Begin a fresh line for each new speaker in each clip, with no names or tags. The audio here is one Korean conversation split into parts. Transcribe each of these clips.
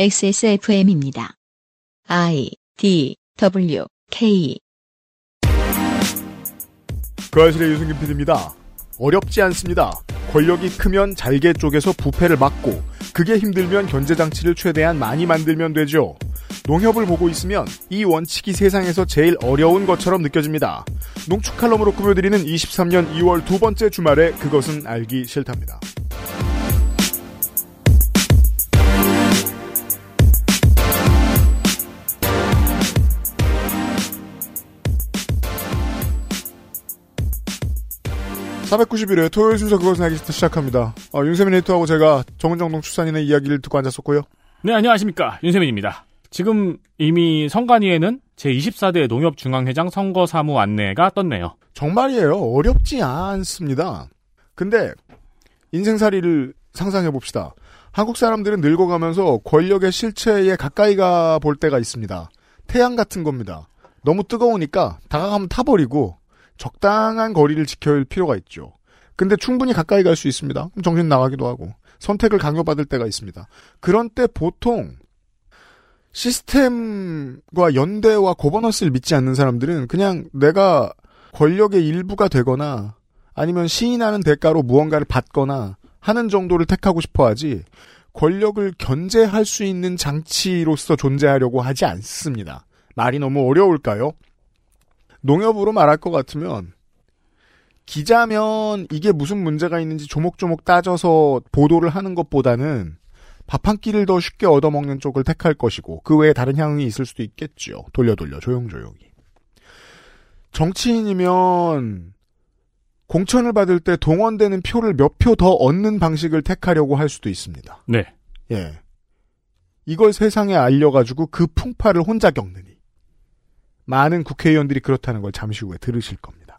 XSFM입니다. I D W K
그 아실의 유승균 PD입니다. 어렵지 않습니다. 권력이 크면 잘게 쪼개서 부패를 막고 그게 힘들면 견제장치를 최대한 많이 만들면 되죠. 농협을 보고 있으면 이 원칙이 세상에서 제일 어려운 것처럼 느껴집니다. 농축 칼럼으로 꾸며드리는 23년 2월 두 번째 주말에 그것은 알기 싫답니다. (491회) 토요일 순서 그것은 알기 싫다 시작합니다 어, 윤세민 에디터하고 제가 정은정 농축산인의 이야기를 듣고 앉았었고요
네, 안녕하십니까. 윤세민입니다. 지금 이미 성관위에는 제24대 농협중앙회장 선거 사무 안내가 떴네요.
정말이에요. 어렵지 않습니다. 근데 인생살이를 상상해 봅시다. 한국 사람들은 늙어가면서 권력의 실체에 가까이 가 볼 때가 있습니다. 태양 같은 겁니다. 너무 뜨거우니까 다가가면 타버리고 적당한 거리를 지켜야 할 필요가 있죠. 근데 충분히 가까이 갈 수 있습니다. 정신 나가기도 하고 선택을 강요받을 때가 있습니다. 그런 때 보통 시스템과 연대와 거버넌스를 믿지 않는 사람들은 그냥 내가 권력의 일부가 되거나 아니면 시인하는 대가로 무언가를 받거나 하는 정도를 택하고 싶어 하지 권력을 견제할 수 있는 장치로서 존재하려고 하지 않습니다. 말이 너무 어려울까요? 농협으로 말할 것 같으면 기자면 이게 무슨 문제가 있는지 조목조목 따져서 보도를 하는 것보다는 밥 한 끼를 더 쉽게 얻어먹는 쪽을 택할 것이고 그 외에 다른 향이 있을 수도 있겠죠. 돌려 돌려 조용조용히. 정치인이면 공천을 받을 때 동원되는 표를 몇 표 더 얻는 방식을 택하려고 할 수도 있습니다.
네.
예. 이걸 세상에 알려가지고 그 풍파를 혼자 겪느니. 많은 국회의원들이 그렇다는 걸 잠시 후에 들으실 겁니다.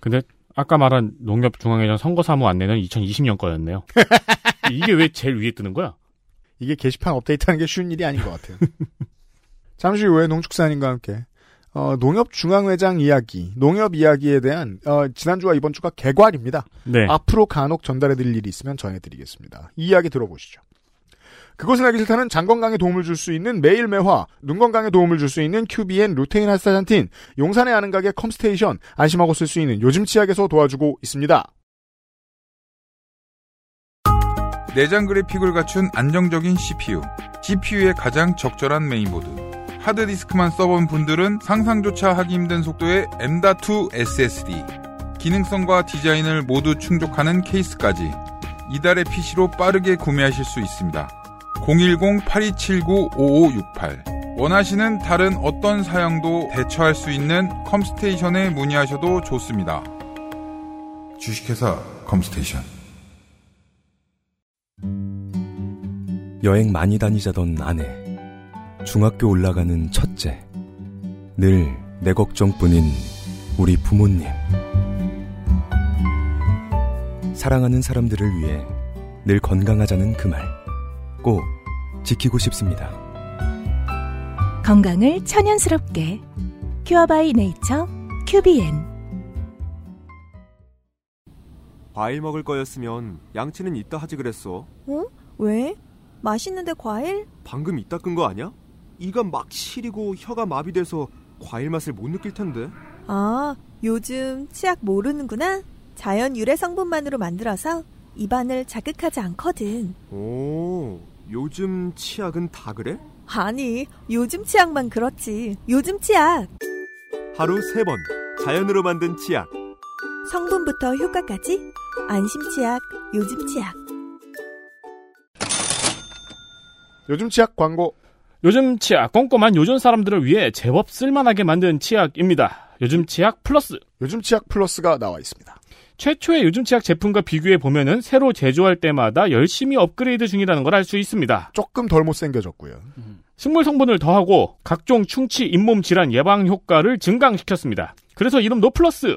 근데 아까 말한 농협중앙회장 선거사무 안내는 2020년 거였네요. 이게 왜 제일 위에 뜨는 거야?
이게 게시판 업데이트하는 게 쉬운 일이 아닌 것 같아요. 잠시 후에 농축산인과 함께 어, 농협중앙회장 이야기, 농협 이야기에 대한 어, 지난주와 이번 주가 개괄입니다.
네.
앞으로 간혹 전달해드릴 일이 있으면 전해드리겠습니다. 이 이야기 들어보시죠. 그것은 알기 싫다는 장 건강에 도움을 줄 수 있는 매일 매화, 눈 건강에 도움을 줄 수 있는 큐비엔 루테인 아스타잔틴, 용산의 아는 가게 컴스테이션, 안심하고 쓸 수 있는 요즘 치약에서 도와주고 있습니다.
내장 그래픽을 갖춘 안정적인 CPU, GPU의 가장 적절한 메인보드. 하드디스크만 써본 분들은 상상조차 하기 힘든 속도의 M.2 SSD. 기능성과 디자인을 모두 충족하는 케이스까지 이달의 PC로 빠르게 구매하실 수 있습니다. 010-8279-5568 원하시는 다른 어떤 사양도 대처할 수 있는 컴스테이션에 문의하셔도 좋습니다. 주식회사 컴스테이션
여행 많이 다니자던 아내. 중학교 올라가는 첫째. 늘 내 걱정뿐인 우리 부모님. 사랑하는 사람들을 위해 늘 건강하자는 그 말. 꼭 지키고 싶습니다.
건강을 천연스럽게 큐어바이 네이처 큐비엔
과일 먹을 거였으면 양치는 이따 하지 그랬어.
어? 왜? 맛있는데 과일?
방금 이따 끈 거 아니야? 이가 막 시리고 혀가 마비돼서 과일 맛을 못 느낄 텐데.
아, 요즘 치약 모르는구나. 자연 유래 성분만으로 만들어서 입안을 자극하지 않거든.
오, 요즘 치약은 다 그래?
아니, 요즘 치약만 그렇지. 요즘 치약.
하루 세 번 자연으로 만든 치약.
성분부터 효과까지 안심 치약, 요즘 치약.
요즘 치약 광고.
요즘 치약, 꼼꼼한 요즘 사람들을 위해 제법 쓸만하게 만든 치약입니다. 요즘 치약 플러스.
요즘 치약 플러스가 나와 있습니다.
최초의 요즘 치약 제품과 비교해 보면은 새로 제조할 때마다 열심히 업그레이드 중이라는 걸 알 수 있습니다.
조금 덜 못생겨졌고요.
식물 성분을 더하고 각종 충치, 잇몸 질환 예방 효과를 증강시켰습니다. 그래서 이름도 플러스.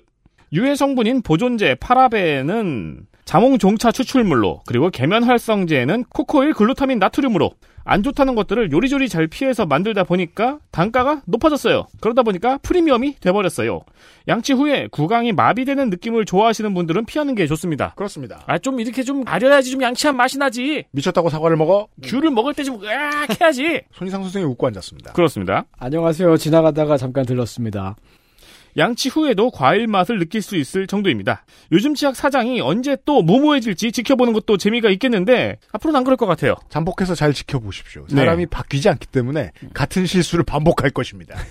유해 성분인 보존제 파라벤은 자몽 종자 추출물로 그리고 계면 활성제는 코코일 글루타민 나트륨으로 안 좋다는 것들을 요리조리 잘 피해서 만들다 보니까 단가가 높아졌어요. 그러다 보니까 프리미엄이 돼버렸어요. 양치 후에 구강이 마비되는 느낌을 좋아하시는 분들은 피하는 게 좋습니다.
그렇습니다.
아 좀 이렇게 좀 가려야지 좀 양치한 맛이 나지.
미쳤다고 사과를 먹어?
귤을 먹을 때 좀 으악 해야지.
손희상 선생이 웃고 앉았습니다.
그렇습니다.
안녕하세요. 지나가다가 잠깐 들렀습니다.
양치 후에도 과일 맛을 느낄 수 있을 정도입니다. 요즘 치약 사장이 언제 또 무모해질지 지켜보는 것도 재미가 있겠는데 앞으로는 안 그럴 것 같아요.
잠복해서 잘 지켜보십시오.
네.
사람이 바뀌지 않기 때문에 같은 실수를 반복할 것입니다.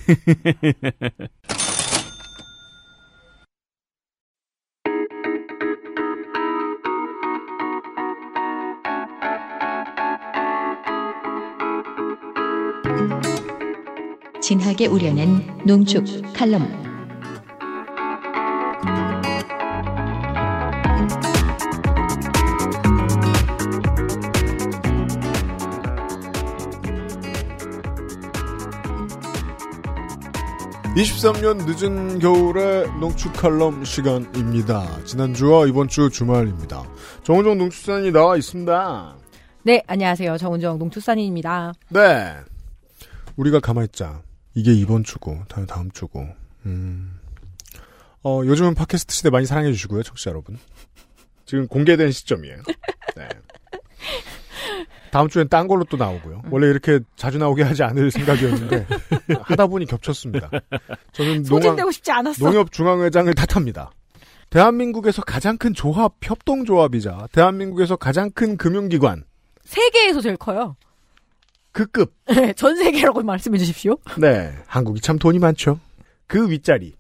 진하게 우려낸 농축 칼럼.
이십삼 년 늦은 겨울의 농축 칼럼 시간입니다. 지난주와 이번 주 주말입니다. 정은정 농축산이 나와 있습니다.
네, 안녕하세요. 정은정 농투산인입니다.
네. 우리가 가만있자. 이게 이번 주고, 다음, 다음 주고. 음. 어, 요즘은 팟캐스트 시대 많이 사랑해주시고요, 청취자 여러분. 지금 공개된 시점이에요. 네. 다음 주엔 딴 걸로 또 나오고요. 원래 이렇게 자주 나오게 하지 않을 생각이었는데, 하다 보니 겹쳤습니다. 저는
소진되고 싶지 않았어.
농협 중앙회장을 탓합니다. 대한민국에서 가장 큰 조합, 협동조합이자, 대한민국에서 가장 큰 금융기관,
세계에서 제일 커요.
그 급.
네, 전 세계라고 말씀해 주십시오.
네, 한국이 참 돈이 많죠. 그 윗자리.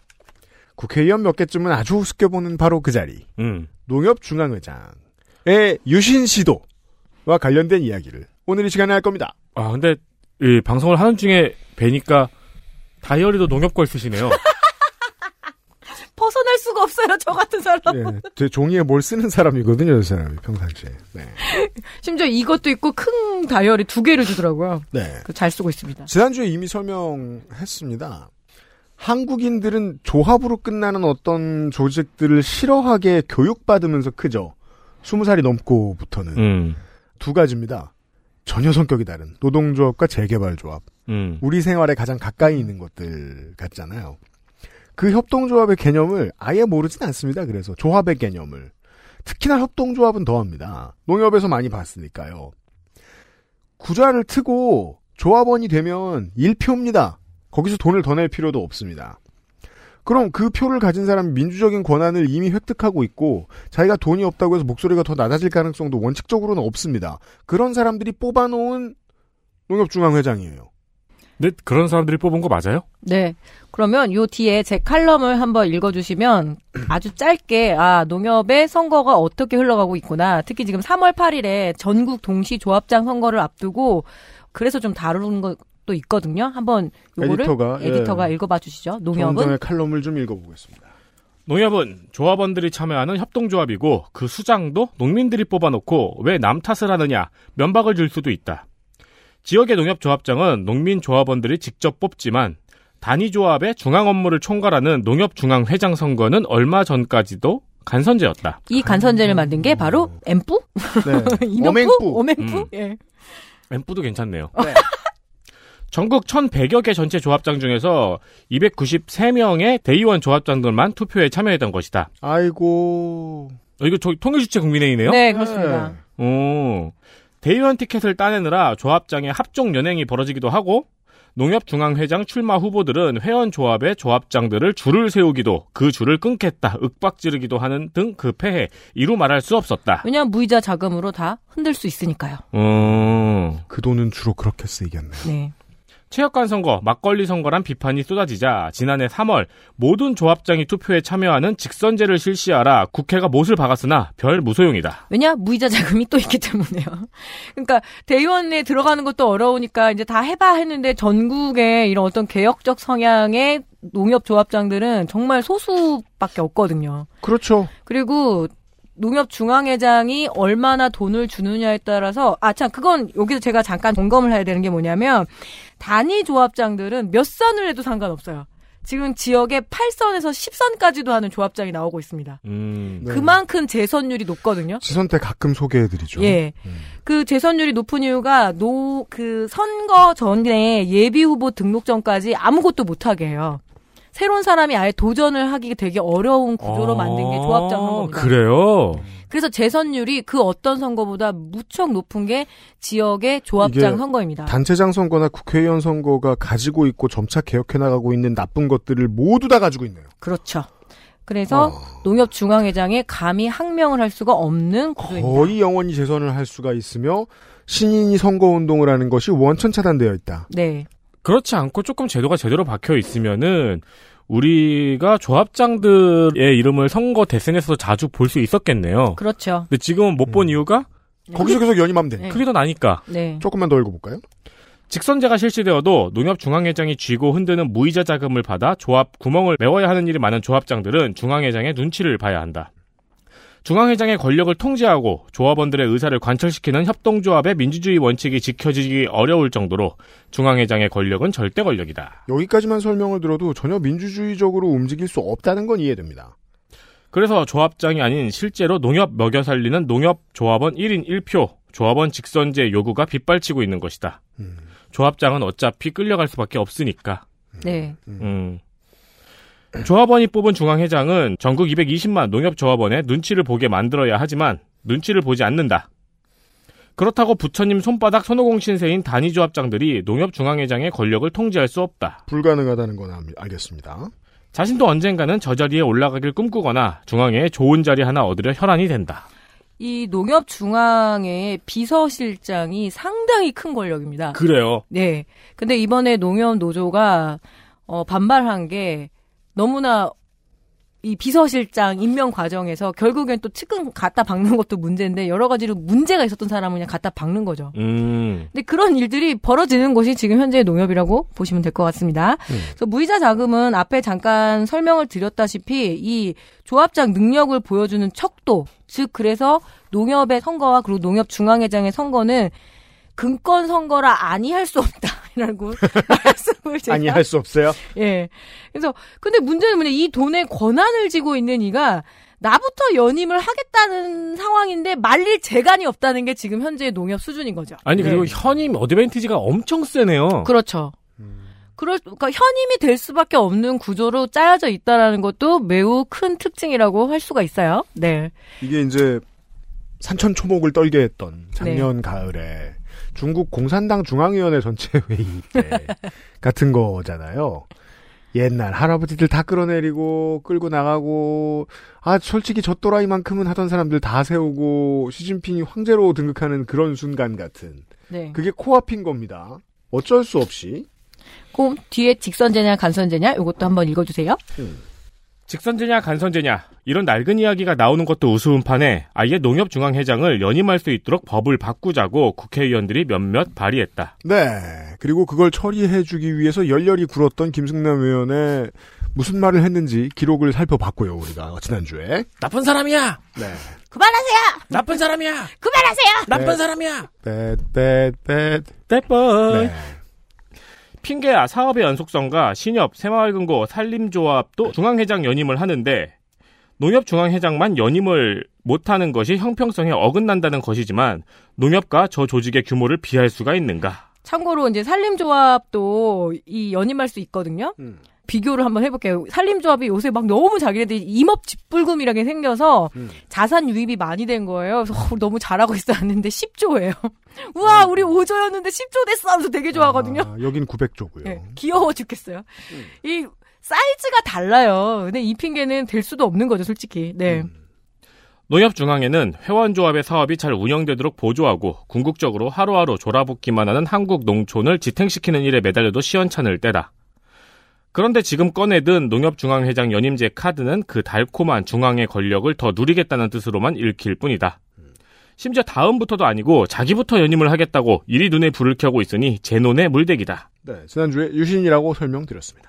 국회의원 몇 개쯤은 아주 우습게 보는 바로 그 자리.
음.
농협중앙회장의 유신 시도 와 관련된 이야기를 오늘 이 시간에 할 겁니다.
아 근데 이 방송을 하는 중에 뵈니까 다이어리도 농협 걸 쓰시네요.
벗어날 수가 없어요, 저 같은 사람.
예, 제 종이에 뭘 쓰는 사람이거든요, 저 사람이 평상시에. 네.
심지어 이것도 있고 큰 다이어리 두 개를 주더라고요.
네.
그잘 쓰고 있습니다.
지난주에 이미 설명했습니다. 한국인들은 조합으로 끝나는 어떤 조직들을 싫어하게 교육받으면서 크죠. 스무 살이 넘고부터는.
음.
두 가지입니다. 전혀 성격이 다른 노동조합과 재개발조합.
음.
우리 생활에 가장 가까이 있는 것들 같잖아요. 그 협동조합의 개념을 아예 모르진 않습니다. 그래서 조합의 개념을. 특히나 협동조합은 더합니다. 농협에서 많이 봤으니까요. 구좌를 트고 조합원이 되면 1표입니다. 거기서 돈을 더 낼 필요도 없습니다. 그럼 그 표를 가진 사람이 민주적인 권한을 이미 획득하고 있고 자기가 돈이 없다고 해서 목소리가 더 낮아질 가능성도 원칙적으로는 없습니다. 그런 사람들이 뽑아놓은 농협중앙회장이에요.
근데 그런 사람들이 뽑은 거 맞아요?
네. 그러면 요 뒤에 제 칼럼을 한번 읽어주시면 아주 짧게 아 농협의 선거가 어떻게 흘러가고 있구나. 특히 지금 3월 8일에 전국 동시 조합장 선거를 앞두고 그래서 좀 다루는 것 도 있거든요. 한번 요거를
에디터가, 예.
에디터가 읽어봐 주시죠. 농협은
정정의 칼럼을 좀 읽어보겠습니다.
농협은 조합원들이 참여하는 협동조합이고 그 수장도 농민들이 뽑아놓고 왜 남 탓을 하느냐 면박을 줄 수도 있다. 지역의 농협조합장은 농민 조합원들이 직접 뽑지만 단위 조합의 중앙 업무를 총괄하는 농협 중앙 회장 선거는 얼마 전까지도 간선제였다.
이 간선제를 만든 게 바로 엠뿌?
네.
이명뿌?
어맹뿌.
어맹뿌?
음.
예.
엠프도 괜찮네요.
네.
전국 1100여 개 전체 조합장 중에서 293명의 대의원 조합장들만 투표에 참여했던 것이다.
아이고.
어, 이거 저 통일주체 국민회의네요?
네, 그렇습니다.
오. 대의원 티켓을 따내느라 조합장의 합종 연행이 벌어지기도 하고 농협중앙회장 출마 후보들은 회원 조합의 조합장들을 줄을 세우기도 그 줄을 끊겠다 윽박지르기도 하는 등그 폐해 이루 말할 수 없었다.
왜냐하면 무이자 자금으로 다 흔들 수 있으니까요.
음.
그 돈은 주로 그렇게 쓰이겠네.
네.
체육관 선거, 막걸리 선거란 비판이 쏟아지자 지난해 3월 모든 조합장이 투표에 참여하는 직선제를 실시하라 국회가 못을 박았으나 별 무소용이다.
왜냐 무이자 자금이 또 있기 때문에요. 그러니까 대의원에 들어가는 것도 어려우니까 이제 다 해봐 했는데 전국에 이런 어떤 개혁적 성향의 농협 조합장들은 정말 소수밖에 없거든요.
그렇죠.
그리고 농협 중앙회장이 얼마나 돈을 주느냐에 따라서 아 참 그건 여기서 제가 잠깐 점검을 해야 되는 게 뭐냐면 단위 조합장들은 몇 선을 해도 상관없어요. 지금 지역에 8선에서 10선까지도 하는 조합장이 나오고 있습니다.
음.
네.
그만큼 재선율이 높거든요.
지선 때 가끔 소개해드리죠.
예.
음.
그 재선율이 높은 이유가 노, 그 선거 전에 예비 후보 등록 전까지 아무것도 못하게 해요. 새로운 사람이 아예 도전을 하기 되게 어려운 구조로 만든 게 조합장 선거입니다.
아, 그래요?
그래서 재선율이 그 어떤 선거보다 무척 높은 게 지역의 조합장 선거입니다.
단체장 선거나 국회의원 선거가 가지고 있고 점차 개혁해 나가고 있는 나쁜 것들을 모두 다 가지고 있네요.
그렇죠. 그래서
어.
농협중앙회장에 감히 항명을 할 수가 없는 구조입니다.
거의 영원히 재선을 할 수가 있으며 신인이 선거 운동을 하는 것이 원천 차단되어 있다.
네.
그렇지 않고 조금 제도가 제대로 박혀 있으면은 우리가 조합장들의 이름을 선거 대선에서 자주 볼 수 있었겠네요.
그렇죠.
근데 지금은 못본 이유가
거기서 계속 연임하면 돼.
네.
더 나니까.
네.
조금만 더 읽어볼까요?
직선제가 실시되어도 농협중앙회장이 쥐고 흔드는 무이자 자금을 받아 조합 구멍을 메워야 하는 일이 많은 조합장들은 중앙회장의 눈치를 봐야 한다. 중앙회장의 권력을 통제하고 조합원들의 의사를 관철시키는 협동조합의 민주주의 원칙이 지켜지기 어려울 정도로 중앙회장의 권력은 절대 권력이다.
여기까지만 설명을 들어도 전혀 민주주의적으로 움직일 수 없다는 건 이해됩니다.
그래서 조합장이 아닌 실제로 농협 먹여 살리는 농협 조합원 1인 1표 조합원 직선제 요구가 빗발치고 있는 것이다.
음.
조합장은 어차피 끌려갈 수밖에 없으니까.
네.
음. 조합원이 뽑은 중앙회장은 전국 220만 농협조합원의 눈치를 보게 만들어야 하지만 눈치를 보지 않는다. 그렇다고 부처님 손바닥 손오공 신세인 단위조합장들이 농협중앙회장의 권력을 통제할 수 없다.
불가능하다는 건 알- 알겠습니다.
자신도 언젠가는 저 자리에 올라가길 꿈꾸거나 중앙에 좋은 자리 하나 얻으려 혈안이 된다.
이 농협중앙의 비서실장이 상당히 큰 권력입니다.
그래요.
네. 근데 이번에 농협 노조가 어, 반발한 게 너무나 이 비서실장 임명 과정에서 결국엔 또 측근 갖다 박는 것도 문제인데 여러 가지로 문제가 있었던 사람은 그냥 갖다 박는 거죠.
음.
근데 그런 일들이 벌어지는 곳이 지금 현재의 농협이라고 보시면 될 것 같습니다. 그래서 무이자 자금은 앞에 잠깐 설명을 드렸다시피 이 조합장 능력을 보여주는 척도, 즉 그래서 농협의 선거와 그리고 농협 중앙회장의 선거는 근권 선거라 아니할 수 없다 라고 말씀을 제가
아니 할 수 없어요.
예. 그래서 근데 문제는 뭐냐 이 돈의 권한을 쥐고 있는 이가 나부터 연임을 하겠다는 상황인데 말릴 재간이 없다는 게 지금 현재의 농협 수준인 거죠.
아니 그리고
네.
현임 어드밴티지가 엄청 세네요.
그렇죠. 그럴 그러니까 현임이 될 수밖에 없는 구조로 짜여져 있다라는 것도 매우 큰 특징이라고 할 수가 있어요. 네.
이게 이제 산천 초목을 떨게 했던 작년 가을에 중국 공산당 중앙위원회 전체 회의 때 같은 거잖아요. 옛날 할아버지들 다 끌어내리고 끌고 나가고 아 솔직히 저 또라이만큼은 하던 사람들 다 세우고 시진핑이 황제로 등극하는 그런 순간 같은
네.
그게 코앞인 겁니다. 어쩔 수 없이
그럼 뒤에 직선제냐 간선제냐 이것도 한번 읽어주세요.
직선제냐 간선제냐 이런 낡은 이야기가 나오는 것도 우스운 판에 아예 농협중앙회장을 연임할 수 있도록 법을 바꾸자고 국회의원들이 몇몇 발의했다.
네 그리고 그걸 처리해주기 위해서 열렬히 굴었던 김승남 의원의 무슨 말을 했는지 기록을 살펴봤고요 우리가 지난주에
나쁜 사람이야.
네.
그만하세요.
나쁜 사람이야.
그만하세요.
나쁜
네.
사람이야. 대뻔.
네.
핑계야 사업의 연속성과 신협, 새마을금고, 산림조합도 중앙회장 연임을 하는데 농협중앙회장만 연임을 못하는 것이 형평성에 어긋난다는 것이지만 농협과 저 조직의 규모를 비할 수가 있는가?
참고로 이제 산림조합도 이 연임할 수 있거든요.
음.
비교를 한번 해볼게요. 산림조합이 요새 막 너무 자기네들이 임업 집불금이라게 생겨서
음.
자산 유입이 많이 된 거예요. 그래서 어, 너무 잘하고 있었는데 10조예요. 우와, 우리 5조였는데 10조 됐어 하면서 되게 좋아하거든요.
아, 여긴 900조고요.
예, 귀여워 죽겠어요. 이 사이즈가 달라요. 근데 이 핑계는 될 수도 없는 거죠, 솔직히. 네.
음.
농협중앙회는 회원조합의 사업이 잘 운영되도록 보조하고 궁극적으로 하루하루 졸아붙기만 하는 한국 농촌을 지탱시키는 일에 매달려도 시원찮을 때다. 그런데 지금 꺼내든 농협중앙회장 연임제 카드는 그 달콤한 중앙의 권력을 더 누리겠다는 뜻으로만 읽힐 뿐이다. 심지어 다음부터도 아니고 자기부터 연임을 하겠다고 이리 눈에 불을 켜고 있으니 제논의 물대기다.
네, 지난주에 유신이라고 설명드렸습니다.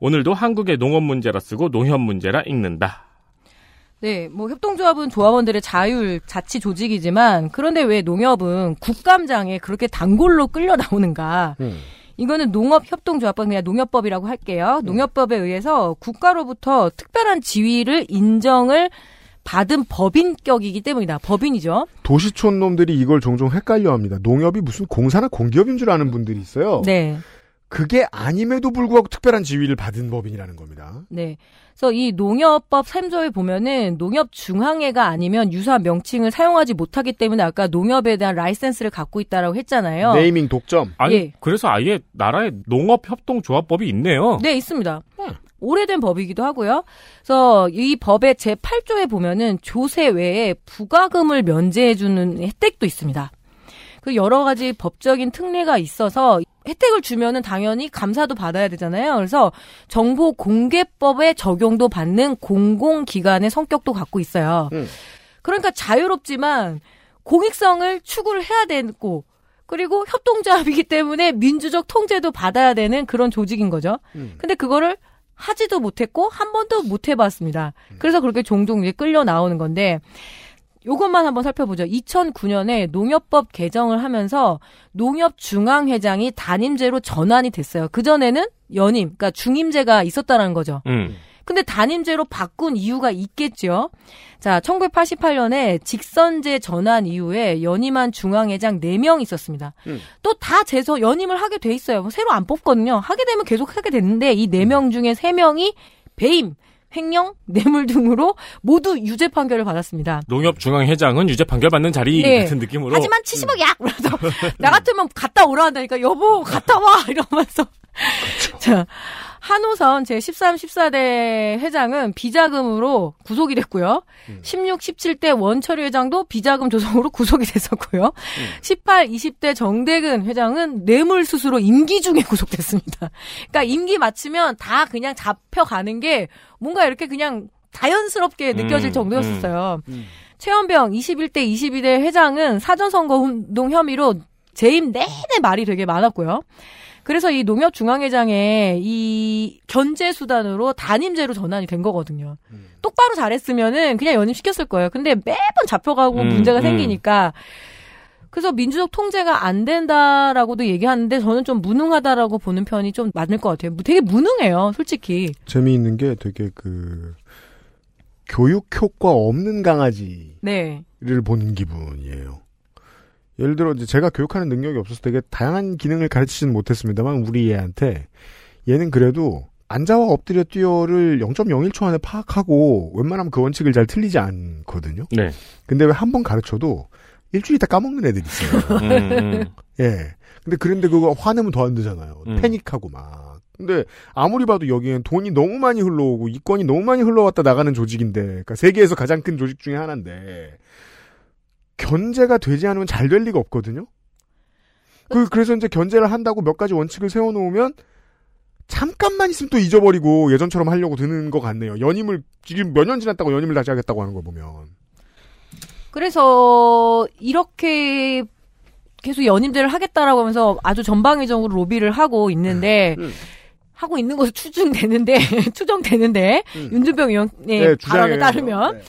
오늘도 한국의 농업 문제라 쓰고 농협 문제라 읽는다.
네, 뭐 협동조합은 조합원들의 자율 자치 조직이지만 그런데 왜 농협은 국감장에 그렇게 단골로 끌려 나오는가?
음.
이거는 농업협동조합법 그냥 농협법이라고 할게요. 농협법에 의해서 국가로부터 특별한 지위를 인정을 받은 법인격이기 때문이다. 법인이죠.
도시촌 놈들이 이걸 종종 헷갈려 합니다. 농협이 무슨 공사나 공기업인 줄 아는 분들이 있어요.
네.
그게 아님에도 불구하고 특별한 지위를 받은 법인이라는 겁니다.
네. 그래서 이 농협법 3조에 보면은 농협 중앙회가 아니면 유사 명칭을 사용하지 못하기 때문에 아까 농협에 대한 라이센스를 갖고 있다라고 했잖아요.
네이밍 독점.
아니
예.
그래서 아예 나라에 농업협동조합법이 있네요.
네, 있습니다. 오래된 법이기도 하고요. 그래서 이 법의 제 8조에 보면은 조세 외에 부가금을 면제해 주는 혜택도 있습니다. 그 여러 가지 법적인 특례가 있어서 혜택을 주면은 당연히 감사도 받아야 되잖아요. 그래서 정보 공개법의 적용도 받는 공공기관의 성격도 갖고 있어요.
음.
그러니까 자유롭지만 공익성을 추구를 해야 되고 그리고 협동조합이기 때문에 민주적 통제도 받아야 되는 그런 조직인 거죠.
음.
근데 그거를 하지도 못했고 한 번도 못 해봤습니다. 그래서 그렇게 종종 이제 끌려 나오는 건데 요것만 한번 살펴보죠. 2009년에 농협법 개정을 하면서 농협중앙회장이 단임제로 전환이 됐어요. 그 전에는 연임, 그러니까 중임제가 있었다는 거죠.
음.
근데 단임제로 바꾼 이유가 있겠죠. 자, 1988년에 직선제 전환 이후에 연임한 중앙회장 4명 있었습니다.
음.
또다 재서 연임을 하게 돼 있어요. 뭐 새로 안 뽑거든요. 하게 되면 계속 하게 됐는데 이 4명 중에 3명이 배임, 횡령, 뇌물 등으로 모두 유죄 판결을 받았습니다.
농협중앙회장은 유죄 판결 받는 자리
네.
같은 느낌으로.
하지만 70억이야! 그래서 나 같으면 갔다 오라 한다니까 여보 갔다 와! 이러면서 자 한호선 제13, 14대 회장은 비자금으로 구속이 됐고요. 16, 17대 원철이 회장도 비자금 조성으로 구속이 됐었고요. 18, 20대 정대근 회장은 뇌물수수로 임기 중에 구속됐습니다. 그러니까 임기 마치면 다 그냥 잡혀가는 게 뭔가 이렇게 그냥 자연스럽게 느껴질
음,
정도였었어요. 최현병 21대 22대 회장은 사전선거 운동 혐의로 재임 내내 말이 되게 많았고요. 그래서 이 농협중앙회장의 이 견제 수단으로 단임제로 전환이 된 거거든요. 똑바로 잘했으면은 그냥 연임시켰을 거예요. 근데 매번 잡혀가고
음,
문제가
음.
생기니까 그래서 민주적 통제가 안 된다라고도 얘기하는데 저는 좀 무능하다라고 보는 편이 좀 맞을 것 같아요. 되게 무능해요, 솔직히.
재미있는 게 되게 그 교육 효과 없는 강아지를
네.
보는 기분이에요. 예를 들어 이제 제가 교육하는 능력이 없어서 되게 다양한 기능을 가르치지는 못했습니다만 우리 애한테 얘는 그래도 앉아와 엎드려 뛰어를 0.01초 안에 파악하고 웬만하면 그 원칙을 잘 틀리지 않거든요.
네.
근데 왜 한 번 가르쳐도 일주일 있다 까먹는 애들 있어요.
음, 음.
예. 근데 그런데 그거 화내면 더 안 되잖아요.
음.
패닉하고 막. 근데 아무리 봐도 여기엔 돈이 너무 많이 흘러오고 이권이 너무 많이 흘러왔다 나가는 조직인데, 그러니까 세계에서 가장 큰 조직 중에 하나인데 견제가 되지 않으면 잘 될 리가 없거든요. 그 그래서 이제 견제를 한다고 몇 가지 원칙을 세워놓으면 잠깐만 있으면 또 잊어버리고 예전처럼 하려고 드는 것 같네요. 연임을 지금 몇 년 지났다고 연임을 다시 하겠다고 하는 걸 보면.
그래서 이렇게 계속 연임제를 하겠다라고 하면서 아주 전방위적으로 로비를 하고 있는데
음.
하고 있는 것으로 추정되는데 추정되는데 윤두병 의원의
네,
발언에. 따르면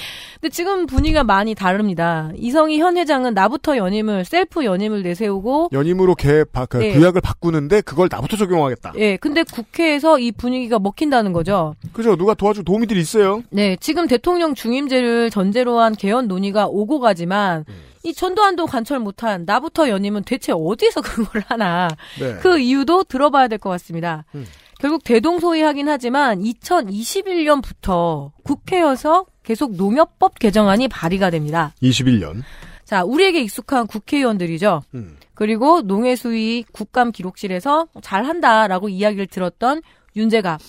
근데 지금 분위기가 많이 다릅니다. 이성희 현 회장은 나부터 연임을 셀프 연임을 내세우고
연임으로 개 바, 그
네.
규약을 바꾸는데 그걸 나부터 적용하겠다.
예, 근데 국회에서 이 분위기가 먹힌다는 거죠.
그죠? 누가 도와줄 도우미들이 있어요.
네, 지금 대통령 중임제를 전제로 한 개헌 논의가 오고 가지만 이 전두환도 관철 못한 나부터 연임은 대체 어디서 그걸 하나
네.
그 이유도 들어봐야 될 것 같습니다.
음.
결국 대동소이하긴 하지만 2021년부터 국회에서 계속 농협법 개정안이 발의가 됩니다.
21년.
자, 우리에게 익숙한 국회의원들이죠.
음.
그리고 농해수위 국감 기록실에서 잘한다라고 이야기를 들었던 윤재갑,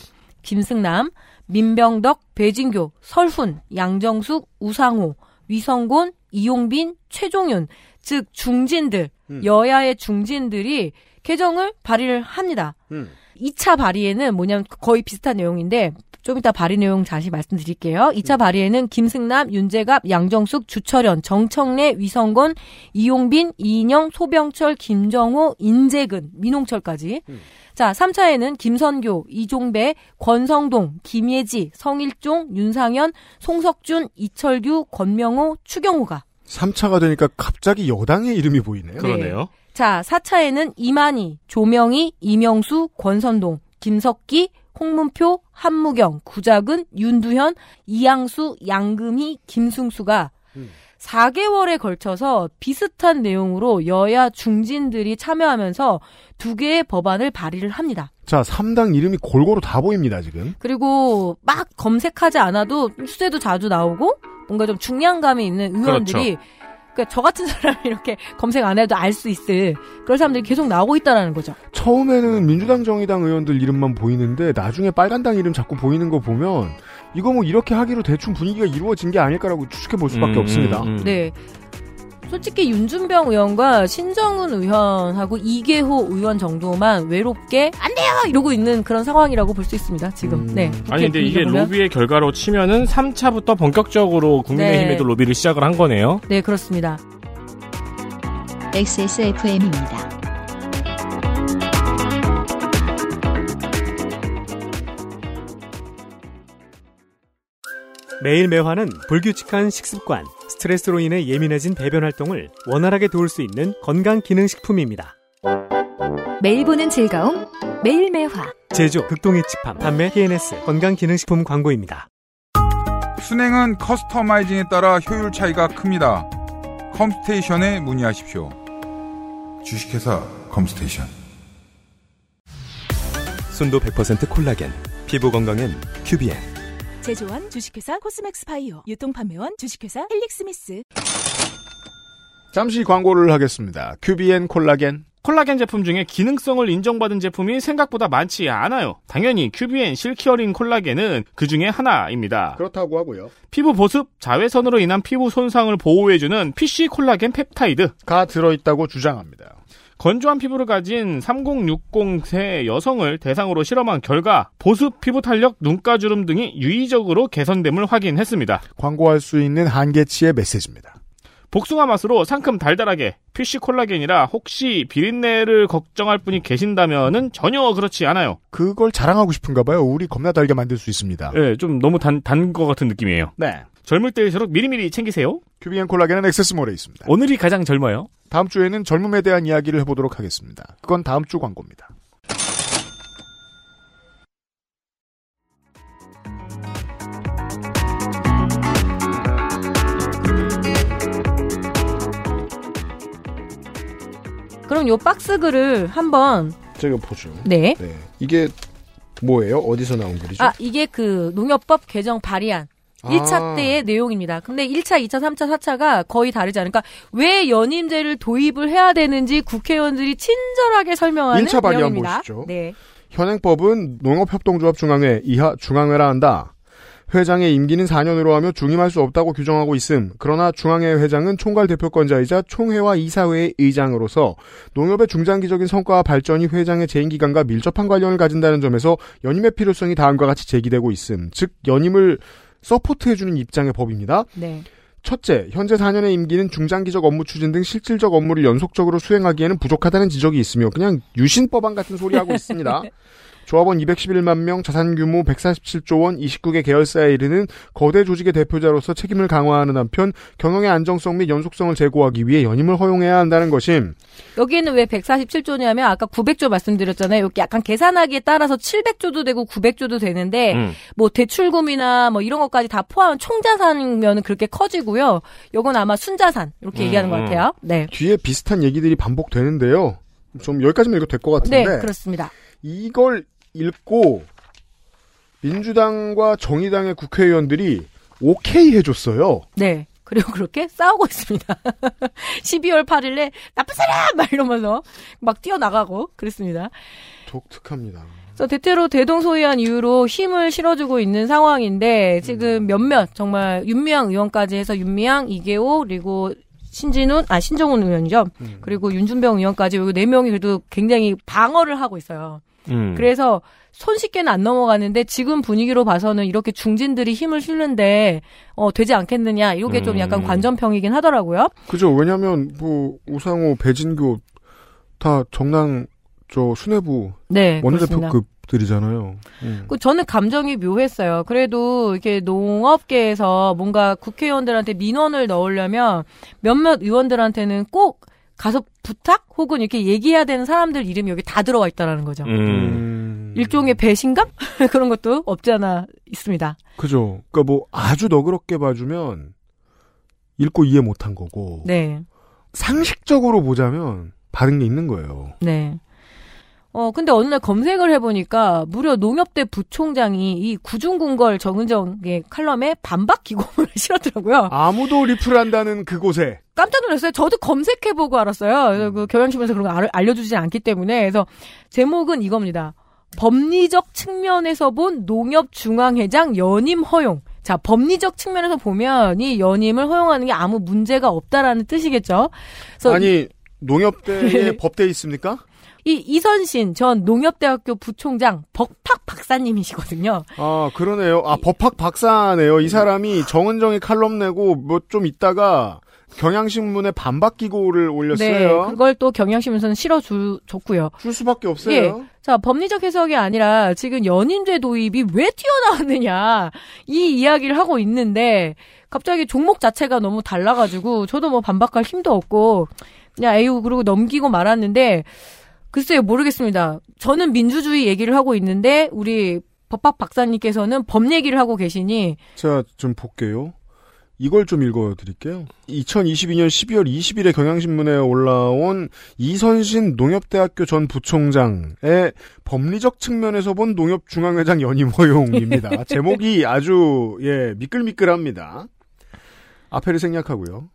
김승남, 민병덕, 배진교, 설훈, 양정숙, 우상호, 위성곤, 이용빈, 최종윤, 즉 중진들,
음.
여야의 중진들이 개정을 발의를 합니다.
음.
2차 발의에는 뭐냐면 거의 비슷한 내용인데 좀 이따 발의 내용 다시 말씀드릴게요. 2차
음.
발의에는 김승남, 윤재갑, 양정숙, 주철현, 정청래, 위성건, 이용빈, 이인영, 소병철, 김정호, 인재근, 민홍철까지.
음.
자, 3차에는 김선교, 이종배, 권성동, 김예지, 성일종, 윤상현, 송석준, 이철규, 권명호, 추경호가
3차가 되니까 갑자기 여당의 이름이 보이네요.
그러네요.
자, 4차에는 이만희, 조명희, 이명수, 권선동, 김석기, 홍문표, 한무경, 구자근, 윤두현, 이양수, 양금희, 김승수가 4개월에 걸쳐서 비슷한 내용으로 여야 중진들이 참여하면서 두 개의 법안을 발의를 합니다.
자, 3당 이름이 골고루 다 보입니다, 지금.
그리고 막 검색하지 않아도 수세도 자주 나오고 뭔가 좀 중량감이 있는 의원들이 그 러니까 저 같은 사람이 이렇게 검색 안 해도 알 수 있을 그런 사람들이 계속 나오고 있다라는 거죠.
처음에는 민주당 정의당 의원들 이름만 보이는데 나중에 빨간당 이름 자꾸 보이는 거 보면 이거 뭐 이렇게 하기로 대충 분위기가 이루어진 게 아닐까라고 추측해 볼 수밖에
음,
없습니다.
음, 음.
네. 솔직히 윤준병 의원과 신정은 의원하고 이계호 의원 정도만 외롭게 안 돼요 이러고 있는 그런 상황이라고 볼 수 있습니다. 지금.
음.
네.
아니 근데 이게
보면.
로비의 결과로 치면은 3차부터 본격적으로 국민의힘에도
네.
로비를 시작을 한 거네요.
네, 그렇습니다.
XSFM입니다.
매일 매화는 불규칙한 식습관, 스트레스로 인해 예민해진 배변 활동을 원활하게 도울 수 있는 건강 기능 식품입니다.
매일 보는 즐거움 매일 매화
제조 극동에치팜 판매 TNS 건강 기능 식품 광고입니다.
수냉은 customizing에 따라 효율 차이가 큽니다. 컴스테이션에 문의하십시오. 주식회사 컴스테이션.
순도 100% 콜라겐, 피부 건강엔 큐비엔.
제조원 주식회사 코스맥스 바이오 유통판매원 주식회사 헬릭스미스
잠시 광고를 하겠습니다. 큐비엔 콜라겐.
콜라겐 제품 중에 기능성을 인정받은 제품이 생각보다 많지 않아요. 당연히 큐비엔 실키어링 콜라겐은 그 중에 하나입니다.
그렇다고 하고요.
피부 보습, 자외선으로 인한 피부 손상을 보호해주는 PC 콜라겐 펩타이드.
가 들어있다고 주장합니다.
건조한 피부를 가진 3060세 여성을 대상으로 실험한 결과 보습, 피부 탄력, 눈가주름 등이 유의적으로 개선됨을 확인했습니다.
광고할 수 있는 한계치의 메시지입니다.
복숭아 맛으로 상큼 달달하게 PC 콜라겐이라 혹시 비린내를 걱정할 분이 계신다면은 전혀 그렇지 않아요.
그걸 자랑하고 싶은가 봐요. 우리 겁나 달게 만들 수 있습니다.
예, 좀 너무 단, 단것 같은 느낌이에요.
네.
젊을 때일수록 미리미리 챙기세요.
큐비엔 콜라겐은 액세스몰에 있습니다.
오늘이 가장 젊어요.
다음 주에는 젊음에 대한 이야기를 해보도록 하겠습니다. 그건 다음 주 광고입니다.
그럼 요 박스 글을 한번
제가 보죠.
네.
이게 뭐예요? 어디서 나온 글이죠?
아, 이게 그 농협법 개정 발의안
아.
1차 때의 내용입니다. 근데 1차, 2차, 3차, 4차가 거의 다르지 않으니까 왜 연임제를 도입을 해야 되는지 국회의원들이 친절하게 설명하는
1차 발의안
내용입니다.
보시죠.
네.
현행법은 농업협동조합 중앙회 이하 중앙회라 한다. 회장의 임기는 4년으로 하며 중임할 수 없다고 규정하고 있음. 그러나 중앙회 회장은 총괄 대표권자이자 총회와 이사회의 의장으로서 농협의 중장기적인 성과와 발전이 회장의 재임 기간과 밀접한 관련을 가진다는 점에서 연임의 필요성이 다음과 같이 제기되고 있음. 즉 연임을 서포트해주는 입장의 법입니다.
네.
첫째, 현재 4년의 임기는 중장기적 업무 추진 등 실질적 업무를 연속적으로 수행하기에는 부족하다는 지적이 있으며 그냥 유신법안 같은 소리 하고 있습니다. 조합원 211만 명, 자산 규모 147조 원, 29개 계열사에 이르는 거대 조직의 대표자로서 책임을 강화하는 한편 경영의 안정성 및 연속성을 제고하기 위해 연임을 허용해야 한다는 것임.
여기는 왜 147조냐면 아까 900조 말씀드렸잖아요. 여기 약간 계산하기에 따라서 700조도 되고 900조도 되는데
음.
뭐 대출금이나 뭐 이런 것까지 다 포함한 총자산이면 그렇게 커지고요. 요건 아마 순자산 이렇게 얘기하는 것 같아요. 네.
뒤에 비슷한 얘기들이 반복되는데요. 좀 여기까지만 읽어도 될것
네,
같은데
그렇습니다.
이걸 읽고 민주당과 정의당의 국회의원들이 오케이 해줬어요.
네. 그리고 그렇게 싸우고 있습니다. 12월 8일에 나쁜 사람! 막 이러면서 막 뛰어나가고 그랬습니다.
독특합니다.
그래서 대체로 대동소이한 이유로 힘을 실어주고 있는 상황인데 지금 몇몇 정말 윤미향 의원까지 해서 윤미향, 이계호 그리고 신진훈, 아 신정훈 의원이죠. 그리고 윤준병 의원까지 여기 네 명이 그래도 굉장히 방어를 하고 있어요.
음.
그래서 손쉽게는 안 넘어가는데 지금 분위기로 봐서는 이렇게 중진들이 힘을 실는데 어 되지 않겠느냐 이게 좀 약간
음.
관전평이긴 하더라고요.
그죠. 왜냐면, 뭐, 우상호, 배진교, 다 정당, 저, 수뇌부,
네, 그렇습니다.
원내대표급 들이잖아요. 음.
그 저는 감정이 묘했어요. 그래도 이렇게 농업계에서 뭔가 국회의원들한테 민원을 넣으려면 몇몇 의원들한테는 꼭 가서 부탁 혹은 이렇게 얘기해야 되는 사람들 이름이 여기 다 들어와 있다라는 거죠.
음.
일종의 배신감 그런 것도 없지 않아 있습니다.
그죠. 그러니까 뭐 아주 너그럽게 봐주면 읽고 이해 못한 거고
네,
상식적으로 보자면 다른 게 있는 거예요.
네. 어 근데 어느 날 검색을 해보니까 무려 농협대 부총장이 이 구중궁궐 정은정의 칼럼에 반박 기고문을 실었더라고요.
아무도 리플 한다는 그곳에
깜짝 놀랐어요. 저도 검색해보고 알았어요. 그래서 그 경향신문에서 그런 거 알- 알려주지 않기 때문에. 그래서 제목은 이겁니다. 법리적 측면에서 본 농협중앙회장 연임 허용. 자, 법리적 측면에서 보면 이 연임을 허용하는 게 아무 문제가 없다라는 뜻이겠죠.
아니 농협대에
네.
법대 있습니까?
이 이선신 전 농협대학교 부총장 벅팍 박사님이시거든요.
아 그러네요. 아 법학 박사네요. 이 사람이 정은정이 칼럼 내고 뭐 좀 있다가 경향신문에 반박 기고를 올렸어요.
네, 그걸 또 경향신문에서는 실어줬고요.
줄 수밖에 없어요.
예. 자, 법리적 해석이 아니라 지금 연임제 도입이 왜 튀어나왔느냐 이 이야기를 하고 있는데 갑자기 종목 자체가 너무 달라가지고 저도 뭐 반박할 힘도 없고 그냥 에휴 그러고 넘기고 말았는데 글쎄요 모르겠습니다. 저는 민주주의 얘기를 하고 있는데 우리 법학 박사님께서는 법 얘기를 하고 계시니
자, 좀 볼게요. 이걸 좀 읽어드릴게요. 2022년 12월 20일에 경향신문에 올라온 이선신 농협대학교 전 부총장의 법리적 측면에서 본 농협중앙회장 연임 허용입니다. 제목이 아주 예 미끌미끌합니다. 앞에를 생략하고요.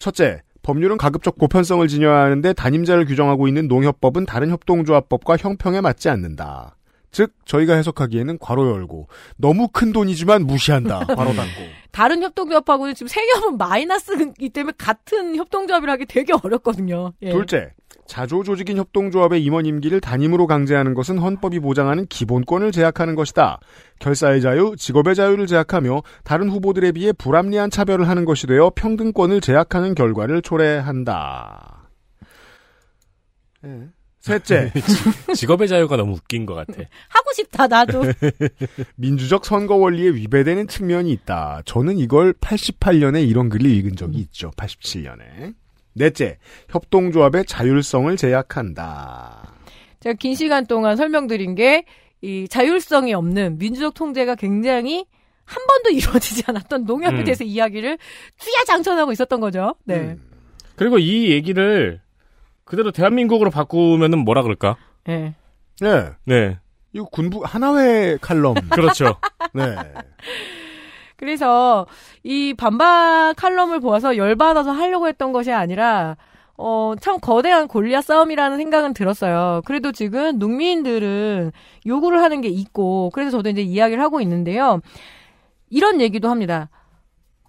첫째, 법률은 가급적 보편성을 지녀야 하는데 단임자를 규정하고 있는 농협법은 다른 협동조합법과 형평에 맞지 않는다. 즉 저희가 해석하기에는 괄호 열고 너무 큰 돈이지만 무시한다. 괄호 닫고.
다른 협동조합하고는 지금 세협은 마이너스이기 때문에 같은 협동조합을 하기 되게 어렵거든요. 예.
둘째, 자조 조직인 협동조합의 임원 임기를 단임으로 강제하는 것은 헌법이 보장하는 기본권을 제약하는 것이다. 결사의 자유, 직업의 자유를 제약하며 다른 후보들에 비해 불합리한 차별을 하는 것이 되어 평등권을 제약하는 결과를 초래한다. 예. 셋째,
직업의 자유가 너무 웃긴 것 같아.
하고 싶다 나도.
민주적 선거 원리에 위배되는 측면이 있다. 저는 이걸 88년에 이런 글을 읽은 적이 있죠. 87년에. 넷째, 협동조합의 자율성을 제약한다.
제가 긴 시간 동안 설명드린 게 이 자율성이 없는 민주적 통제가 굉장히 한 번도 이루어지지 않았던 농협에
음.
대해서 이야기를 주야장천하고 있었던 거죠. 네.
음.
그리고 이 얘기를 그대로 대한민국으로 바꾸면은 뭐라 그럴까?
네.
예.
네.
이거 군부 하나회 칼럼.
그렇죠.
네.
그래서 이 반박 칼럼을 보아서 열받아서 하려고 했던 것이 아니라 어, 참 거대한 골리앗 싸움이라는 생각은 들었어요. 그래도 지금 농민들은 요구를 하는 게 있고, 그래서 저도 이제 이야기를 하고 있는데요. 이런 얘기도 합니다.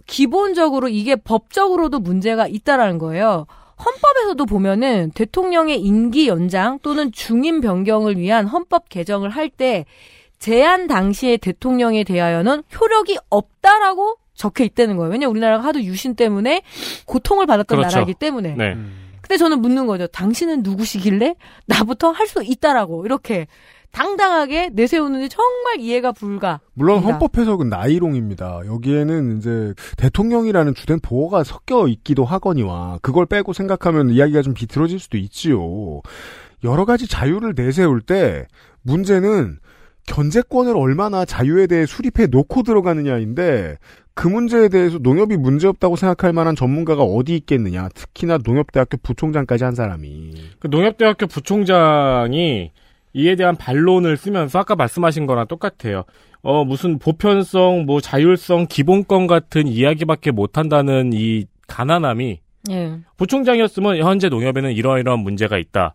기본적으로 이게 법적으로도 문제가 있다라는 거예요. 헌법에서도 보면은 대통령의 임기 연장 또는 중임 변경을 위한 헌법 개정을 할 때 제한 당시의 대통령에 대하여는 효력이 없다라고 적혀 있다는 거예요. 왜냐 우리나라가 하도 유신 때문에 고통을 받았던
그렇죠.
나라이기 때문에.
네.
근데 저는 묻는 거죠. 당신은 누구시길래 나부터 할 수 있다라고 이렇게 당당하게 내세우는지 정말 이해가 불가.
물론. 헌법 해석은 나이롱입니다. 여기에는 이제 대통령이라는 주된 보호가 섞여 있기도 하거니와 그걸 빼고 생각하면 이야기가 좀 비틀어질 수도 있지요. 여러 가지 자유를 내세울 때 문제는 견제권을 얼마나 자유에 대해 수립해 놓고 들어가느냐인데 그 문제에 대해서 농협이 문제없다고 생각할 만한 전문가가 어디 있겠느냐. 특히나 농협대학교 부총장까지 한 사람이.
그 농협대학교 부총장이 이에 대한 반론을 쓰면서 아까 말씀하신 거랑 똑같아요. 어, 무슨 보편성, 뭐 자율성, 기본권 같은 이야기밖에 못한다는 이 가난함이
예.
부총장이었으면 현재 농협에는 이러이러한 문제가 있다.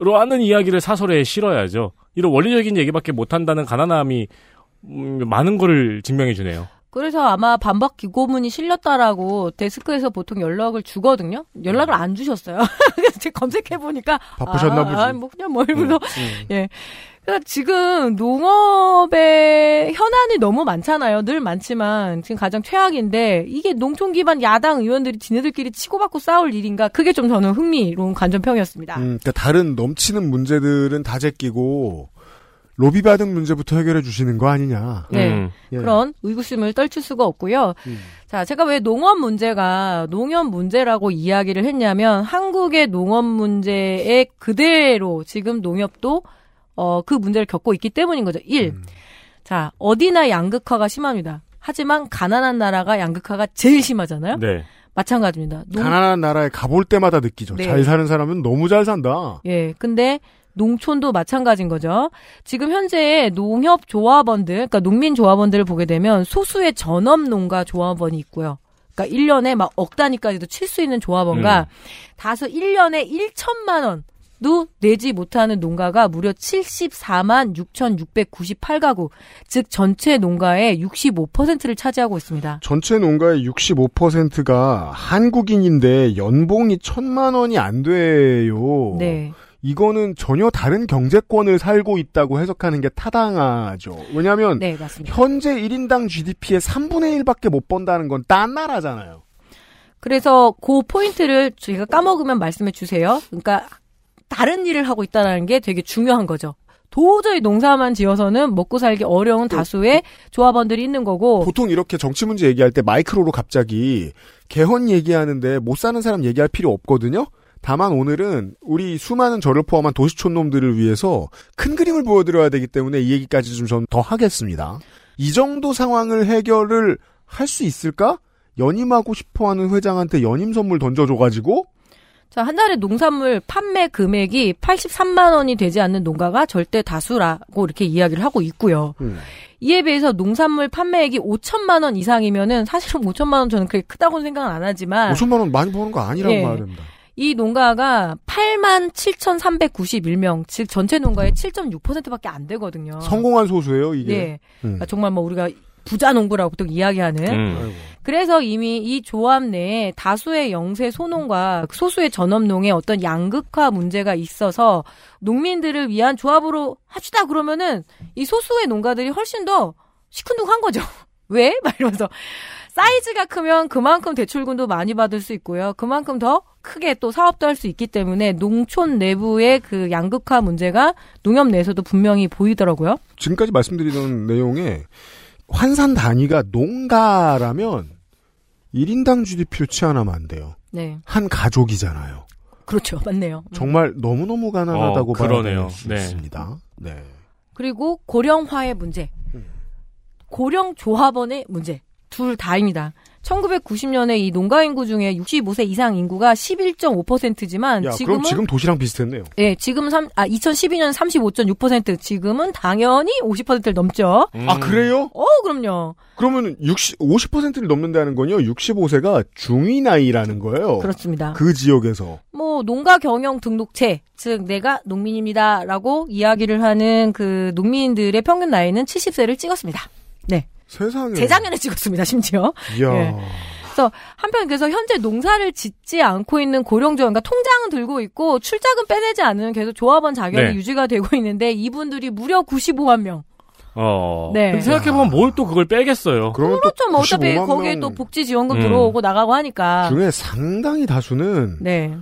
로 하는 이야기를 사설에 실어야죠. 이런 원리적인 얘기밖에 못한다는 가난함이 음, 많은 거를 증명해 주네요.
그래서 아마 반박 기고문이 실렸다라고 데스크에서 보통 연락을 주거든요. 연락을 안 주셨어요. 그래서 제가 검색해 보니까
바쁘셨나
아,
보지.
아, 뭐 그냥 뭐 이러면서 예. 그러니까 지금 농업의 현안이 너무 많잖아요. 늘 많지만 지금 가장 최악인데 이게 농촌 기반 야당 의원들이 지네들끼리 치고받고 싸울 일인가? 그게 좀 저는 흥미로운 관전평이었습니다.
음, 그러니까 다른 넘치는 문제들은 다 제끼고 로비 받은 문제부터 해결해 주시는 거 아니냐.
네.
예.
그런 의구심을 떨칠 수가 없고요.
음.
자, 제가 왜 농업 문제가 농협 문제라고 이야기를 했냐면 한국의 농업 문제에 그대로 지금 농협도 어, 그 문제를 겪고 있기 때문인 거죠. 1.
음.
자, 어디나 양극화가 심합니다. 하지만 가난한 나라가 양극화가 제일 심하잖아요.
네.
마찬가지입니다. 농-
가난한 나라에 가볼 때마다 느끼죠.
네.
잘 사는 사람은 너무 잘 산다.
예, 근데 농촌도 마찬가지인 거죠. 지금 현재 농협 조합원들, 그러니까 농민 조합원들을 보게 되면 소수의 전업 농가 조합원이 있고요. 그러니까 1년에 막 억 단위까지도 칠 수 있는 조합원과
음.
다소 1년에 1천만 원 도 내지 못하는 농가가 무려 74만 6,698가구, 즉 전체 농가의 65%를 차지하고 있습니다.
전체 농가의 65%가 한국인인데 연봉이 천만 원이 안 돼요.
네.
이거는 전혀 다른 경제권을 살고 있다고 해석하는 게 타당하죠. 왜냐하면
네, 맞습니다.
현재 1인당 GDP의 3분의 1밖에 못 번다는 건 딴 나라잖아요.
그래서 그 포인트를 저희가 까먹으면 말씀해 주세요. 그러니까 다른 일을 하고 있다는 게 되게 중요한 거죠. 도저히 농사만 지어서는 먹고 살기 어려운 다수의 조합원들이 있는 거고.
보통 이렇게 정치 문제 얘기할 때 마이크로로 갑자기 개헌 얘기하는데 못 사는 사람 얘기할 필요 없거든요. 다만 오늘은 우리 수많은 저를 포함한 도시촌 놈들을 위해서 큰 그림을 보여드려야 되기 때문에 이 얘기까지 좀 전 더 하겠습니다. 이 정도 상황을 해결을 할 수 있을까? 연임하고 싶어하는 회장한테 연임 선물 던져줘가지고
자, 한 달에 농산물 판매 금액이 83만 원이 되지 않는 농가가 절대 다수라고 이렇게 이야기를 하고 있고요.
음.
이에 비해서 농산물 판매액이 5천만 원 이상이면은 사실은 5천만 원 저는 그렇게 크다고는 생각은 안 하지만
5천만 원 많이 버는 거 아니라고
예.
됩니다.
이 농가가 8만 7,391명, 즉 전체 농가의 7.6%밖에 안 되거든요.
성공한 소수예요 이게.
네.
음.
그러니까 정말 뭐 우리가 부자 농부라고 보통 이야기하는.
음.
그래서 이미 이 조합 내에 다수의 영세 소농과 소수의 전업농의 어떤 양극화 문제가 있어서 농민들을 위한 조합으로 합시다 그러면은 이 소수의 농가들이 훨씬 더 시큰둥한 거죠. 왜? 막 이러면서 사이즈가 크면 그만큼 대출금도 많이 받을 수 있고요. 그만큼 더 크게 또 사업도 할 수 있기 때문에 농촌 내부의 그 양극화 문제가 농협 내에서도 분명히 보이더라고요.
지금까지 말씀드리던 내용에 환산 단위가 농가라면 1인당 GDP로 치환하면 안 돼요.
네.
한 가족이잖아요.
그렇죠. 맞네요. 음.
정말 너무너무 가난하다고
어,
봐야
그러네요.
수
네.
있습니다. 네.
그리고 고령화의 문제. 고령 조합원의 문제. 둘 다입니다. 1990년에 이 농가 인구 중에 65세 이상 인구가 11.5%지만
야,
지금은
그럼 지금 도시랑 비슷했네요.
예, 지금 삼, 아, 2012년 35.6%, 지금은 당연히 50%를 넘죠.
아, 그래요?
어, 그럼요.
그러면 60, 50%를 넘는다는 건요, 65세가 중위 나이라는 거예요.
그렇습니다.
그 지역에서.
뭐 농가 경영 등록체, 즉 내가 농민입니다라고 이야기를 하는 그 농민들의 평균 나이는 70세를 찍었습니다. 네.
세상에.
재작년에 찍었습니다, 심지어.
이야.
예. 그래서 한편 그래서 현재 농사를 짓지 않고 있는 고령조 그러니까 통장은 들고 있고 출자금 빼내지 않으면 계속 조합원 자격이
네.
유지가 되고 있는데 이분들이 무려 95만 명.
어.
네.
생각해보면 뭘 또 그걸 빼겠어요.
그렇죠. 뭐 어차피
95만
거기에 명또 복지 지원금
음.
들어오고 나가고 하니까.
중에 상당히 다수는
네.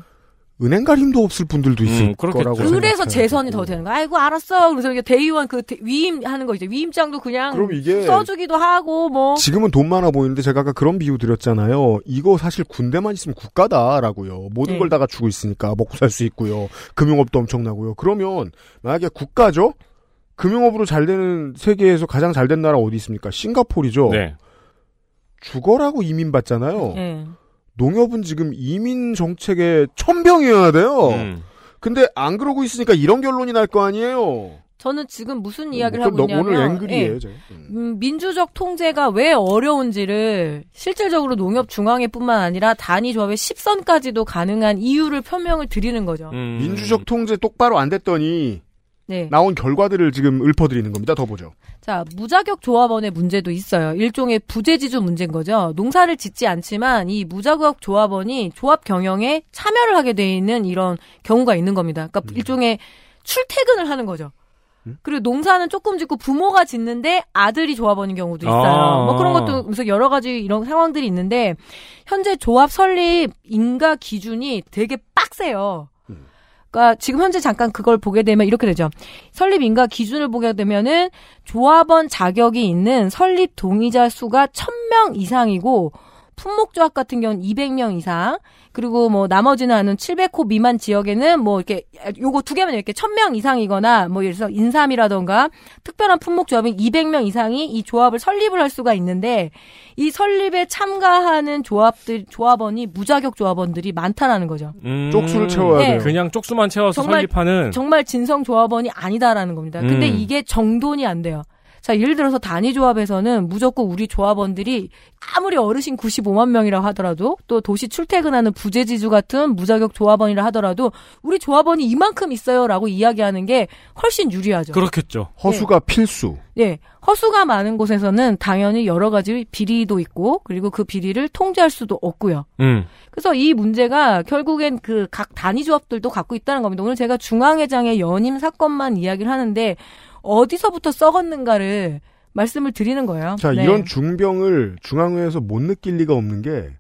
은행 갈 힘도 없을 분들도 있을
음.
거라고
그래서
생각해요.
재선이 더 되는 거야. 아이고 알았어. 그래서 이게 대의원 그 대- 위임 하는 거 이제 위임장도 그냥
그럼 이게
써주기도 하고 뭐.
지금은 돈 많아 보이는데 제가 아까 그런 비유 드렸잖아요. 이거 사실 군대만 있으면 국가다라고요. 모든
네.
걸다 갖추고 있으니까 먹고 살 수 있고요. 금융업도 엄청나고요. 그러면 만약에 국가죠? 금융업으로 잘 되는 세계에서 가장 잘 된 나라 어디 있습니까? 싱가포르죠.
네.
죽어라고 이민 받잖아요.
예.
농협은 지금 이민 정책의 천병이어야 돼요.
음.
근데 안 그러고 있으니까 이런 결론이 날 거 아니에요.
저는 지금 무슨 이야기를
뭐,
하고
너- 오늘
있냐면
앵글이에요.
예.
제.
음, 민주적 통제가 왜 어려운지를 실질적으로 농협 중앙회뿐만 아니라 단위 조합의 10선까지도 가능한 이유를 표명을 드리는 거죠.
음.
민주적 통제 똑바로 안 됐더니
네.
나온 결과들을 지금 읊어드리는 겁니다. 더 보죠.
자, 무자격 조합원의 문제도 있어요. 일종의 부재지주 문제인 거죠. 농사를 짓지 않지만 이 무자격 조합원이 조합 경영에 참여를 하게 돼 있는 이런 경우가 있는 겁니다. 그러니까
음.
일종의 출퇴근을 하는 거죠. 그리고 농사는 조금 짓고 부모가 짓는데 아들이 조합원인 경우도 있어요.
아.
뭐 그런 것도 그래서 여러 가지 이런 상황들이 있는데 현재 조합 설립 인가 기준이 되게 빡세요. 그러니까 지금 현재 잠깐 그걸 보게 되면 이렇게 되죠. 설립 인가 기준을 보게 되면은 조합원 자격이 있는 설립 동의자 수가 1000명 이상이고 품목조합 같은 경우는 200명 이상, 그리고 뭐 나머지는 하는 700호 미만 지역에는 뭐 이렇게 요거 두 개면 이렇게 1000명 이상이거나 뭐 예를 들어서 인삼이라던가 특별한 품목조합인 200명 이상이 이 조합을 설립을 할 수가 있는데 이 설립에 참가하는 조합들 조합원이 무자격 조합원들이 많다라는 거죠.
음,
쪽수를 채워야
네.
돼요.
그냥 쪽수만 채워서
정말-
설립하는
정말 진성 조합원이 아니다라는 겁니다. 근데
음.
이게 정돈이 안 돼요. 자, 예를 들어서 단위 조합에서는 무조건 우리 조합원들이 아무리 어르신 95만 명이라 하더라도 또 도시 출퇴근하는 부재지주 같은 무자격 조합원이라 하더라도 우리 조합원이 이만큼 있어요라고 이야기하는 게 훨씬 유리하죠.
그렇겠죠.
허수가 필수.
예. 허수가 많은 곳에서는 당연히 여러 가지 비리도 있고 그리고 그 비리를 통제할 수도 없고요.
음.
그래서 이 문제가 결국엔 그 각 단위 조합들도 갖고 있다는 겁니다. 오늘 제가 중앙회장의 연임 사건만 이야기를 하는데 어디서부터 썩었는가를 말씀을 드리는 거예요.
자,
네.
이런 중병을 중앙회에서 못 느낄 리가 없는 게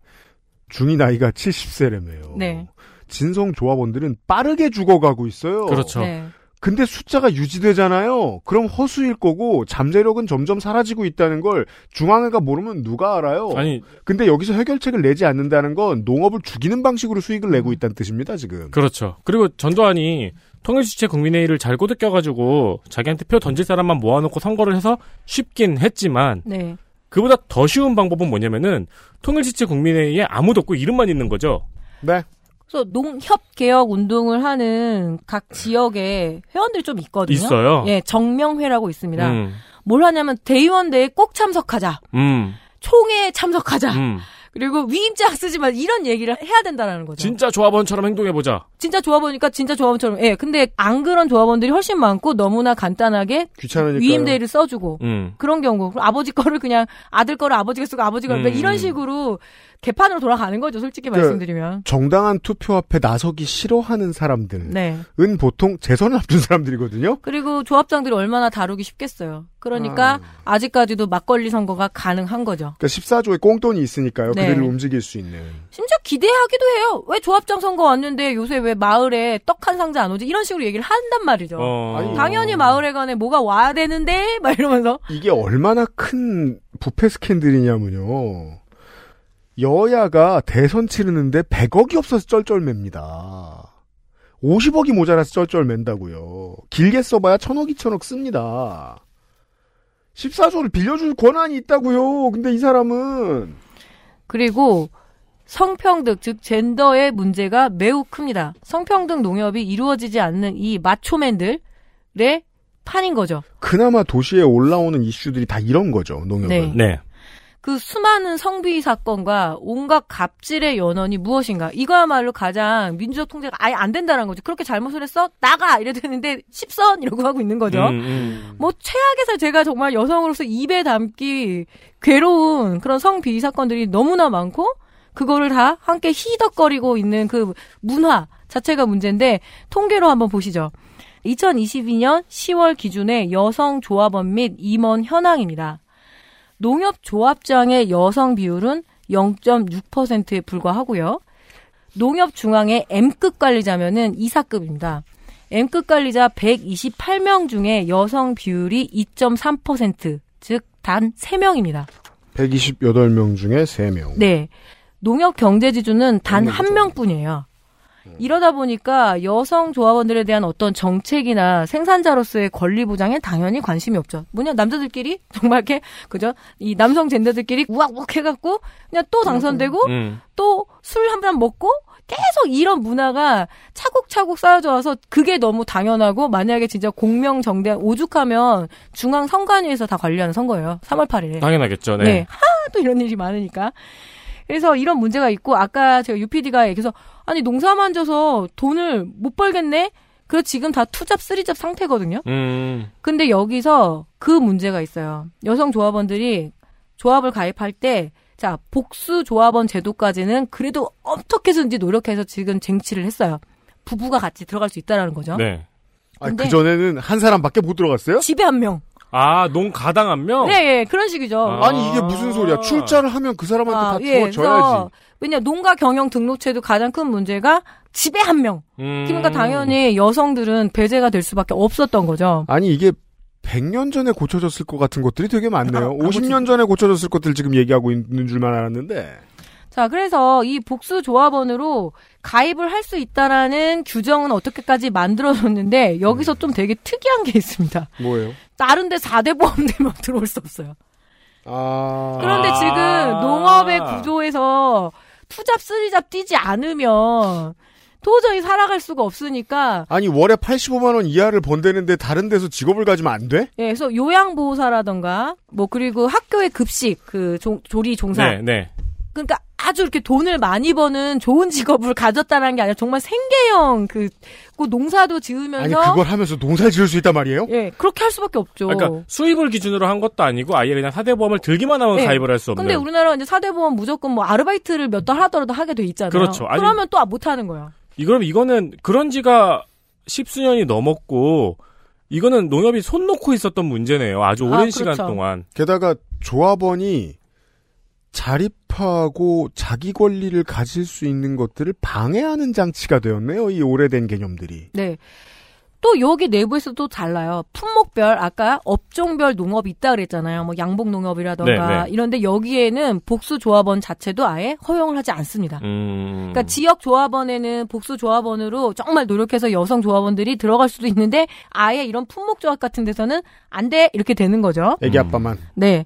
중이 나이가 70세라며요.
네.
진성 조합원들은 빠르게 죽어가고 있어요.
그렇죠.
네.
근데 숫자가 유지되잖아요. 그럼 허수일 거고 잠재력은 점점 사라지고 있다는 걸 중앙회가 모르면 누가 알아요?
아니
근데 여기서 해결책을 내지 않는다는 건 농업을 죽이는 방식으로 수익을 내고 있다는 뜻입니다, 지금.
그렇죠. 그리고 전두환이 통일주체 국민회의를 잘 꼬드껴가지고 자기한테 표 던질 사람만 모아놓고 선거를 해서 쉽긴 했지만
네.
그보다 더 쉬운 방법은 뭐냐면은 통일주체 국민회의에 아무도 없고 이름만 있는 거죠.
네.
그래서 농협 개혁 운동을 하는 각 지역에 회원들이 좀 있거든요.
있어요?
예, 정명회라고 있습니다.
음.
뭘 하냐면 대의원대회에 꼭 참석하자.
음.
총회에 참석하자.
음.
그리고 위임장 쓰지 마. 이런 얘기를 해야 된다라는 거죠.
진짜 조합원처럼 행동해보자.
진짜 조합원이니까 진짜 조합원처럼. 예. 근데 안 그런 조합원들이 훨씬 많고 너무나 간단하게
귀찮으니까.
위임대회를 써주고
음.
그런 경우 아버지 거를 그냥 아들 거를 아버지가 쓰고 아버지가
음.
음. 이런 식으로 개판으로 돌아가는 거죠. 솔직히
그
말씀드리면.
정당한 투표 앞에 나서기 싫어하는 사람들은
네.
보통 재선을 앞둔 사람들이거든요.
그리고 조합장들이 얼마나 다루기 쉽겠어요. 그러니까 아. 직까지도 막걸리 선거가 가능한 거죠.
그러니까 14조에 꽁돈이 있으니까요.
네.
그들을 움직일 수 있는.
심지어 기대하기도 해요. 왜 조합장 선거 왔는데 요새 왜 마을에 떡 한 상자 안 오지? 이런 식으로 얘기를 한단 말이죠.
어.
당연히 마을에 관에 뭐가 와야 되는데 막 이러면서
이게 얼마나 큰 부패 스캔들이냐면요. 여야가 대선 치르는데 100억이 없어서 쩔쩔맵니다. 50억이 모자라서 쩔쩔맨다고요. 길게 써봐야 1000억, 2000억 씁니다. 14조를 빌려줄 권한이 있다고요. 근데 이 사람은
그리고 성평등 즉 젠더의 문제가 매우 큽니다. 성평등 농협이 이루어지지 않는 이 마초맨들의 판인 거죠.
그나마 도시에 올라오는 이슈들이 다 이런 거죠. 농협은.
네.
네.
그 수많은 성비위 사건과 온갖 갑질의 연원이 무엇인가? 이거야말로 가장 민주적 통제가 아예 안 된다는 거죠. 그렇게 잘못을 했어? 나가! 이래 되는데 10선! 이러고 하고 있는 거죠.
음, 음.
뭐 최악에서 제가 정말 여성으로서 입에 담기 괴로운 그런 성비위 사건들이 너무나 많고 그거를 다 함께 희덕거리고 있는 그 문화 자체가 문제인데 통계로 한번 보시죠. 2022년 10월 기준의 여성 조합원 및 임원 현황입니다. 농협 조합장의 여성 비율은 0.6%에 불과하고요. 농협 중앙의 M급 관리자면은 이사급입니다. M급 관리자 128명 중에 여성 비율이 2.3%, 즉 단 3명입니다.
128명 중에 3명.
네. 농협 경제지주는 단 한. 명뿐이에요. 이러다 보니까 여성 조합원들에 대한 어떤 정책이나 생산자로서의 권리 보장에 당연히 관심이 없죠. 뭐냐 남자들끼리 정말 이렇게 그죠? 이 남성 젠더들끼리 우악우악 해갖고 그냥 또 당선되고
음.
또 술 한 잔 먹고 계속 이런 문화가 차곡차곡 쌓여져 와서 그게 너무 당연하고 만약에 진짜 공명정대한 오죽하면 중앙 선관위에서 다 관리하는 선거예요. 3월 8일에.
당연하겠죠. 네.
네. 하도 이런 일이 많으니까. 그래서 이런 문제가 있고 아까 제가 UPD가 얘기해서 아니 농사만 져서 돈을 못 벌겠네. 그래서 지금 다 투잡 쓰리잡 상태거든요.
음.
근데 여기서 그 문제가 있어요. 여성 조합원들이 조합을 가입할 때 자, 복수 조합원 제도까지는 그래도 어떻게 해서든지 노력해서 지금 쟁취를 했어요. 부부가 같이 들어갈 수 있다라는 거죠.
네.
아, 그전에는 한 사람밖에 못 들어갔어요?
집에 한 명.
아, 농 가당 한 명?
네, 예, 그런 식이죠.
아.
아니 이게 무슨 소리야? 출자를 하면 그 사람한테 다
예,
주어져야지.
그래서 왜냐 농가 경영 등록체도 가장 큰 문제가 집에 한 명.
음.
그러니까 당연히 여성들은 배제가 될 수밖에 없었던 거죠.
아니 이게 100년 전에 고쳐졌을 것 같은 것들이 되게 많네요.
아,
50년 전에 고쳐졌을 것들 지금 얘기하고 있는 줄만 알았는데.
자, 그래서 이 복수 조합원으로 가입을 할 수 있다라는 규정은 어떻게까지 만들어졌는데 여기서 좀 되게 특이한 게 있습니다.
뭐예요?
다른 데 4대 보험되면 들어올 수 없어요.
아.
그런데
아.
지금 농업의 구조에서 투잡, 쓰리잡 뛰지 않으면 도저히 살아갈 수가 없으니까
아니 월에 85만 원 이하를 번대는데 다른 데서 직업을 가지면 안 돼?
예, 그래서 요양보호사라던가 뭐 그리고 학교의 급식 그 조, 조리 종사
네, 네.
그러니까 아주 이렇게 돈을 많이 버는 좋은 직업을 가졌다라는 게 아니라 정말 생계형 그, 그 농사도 지으면서
아니 그걸 하면서 농사를 지을 수 있단 말이에요?
예 그렇게 할 수밖에 없죠.
그러니까 수입을 기준으로 한 것도 아니고 아예 그냥 사대보험을 들기만 하면
네.
가입을 할 수 없는.
근데 우리나라 이제 사대보험 무조건 뭐 아르바이트를 몇 달 하더라도 하게 돼 있잖아요.
그렇죠. 아니-
그러면 또 못 하는 거야.
이 그럼 이거는 그런 지가 십수년이 넘었고 이거는 농협이 손 놓고 있었던 문제네요. 아주 오랜
아,
시간
그렇죠.
동안.
게다가 조합원이 자립하고 자기 권리를 가질 수 있는 것들을 방해하는 장치가 되었네요. 이 오래된 개념들이.
네. 또 여기 내부에서 또 달라요. 품목별 아까 업종별 농업이 있다 그랬잖아요. 뭐 양복 농업이라던가
네, 네.
이런데 여기에는 복수 조합원 자체도 아예 허용을 하지 않습니다.
음.
그러니까 지역 조합원에는 복수 조합원으로 정말 노력해서 여성 조합원들이 들어갈 수도 있는데 아예 이런 품목 조합 같은 데서는 안 돼 이렇게 되는 거죠.
애기 아빠만.
네.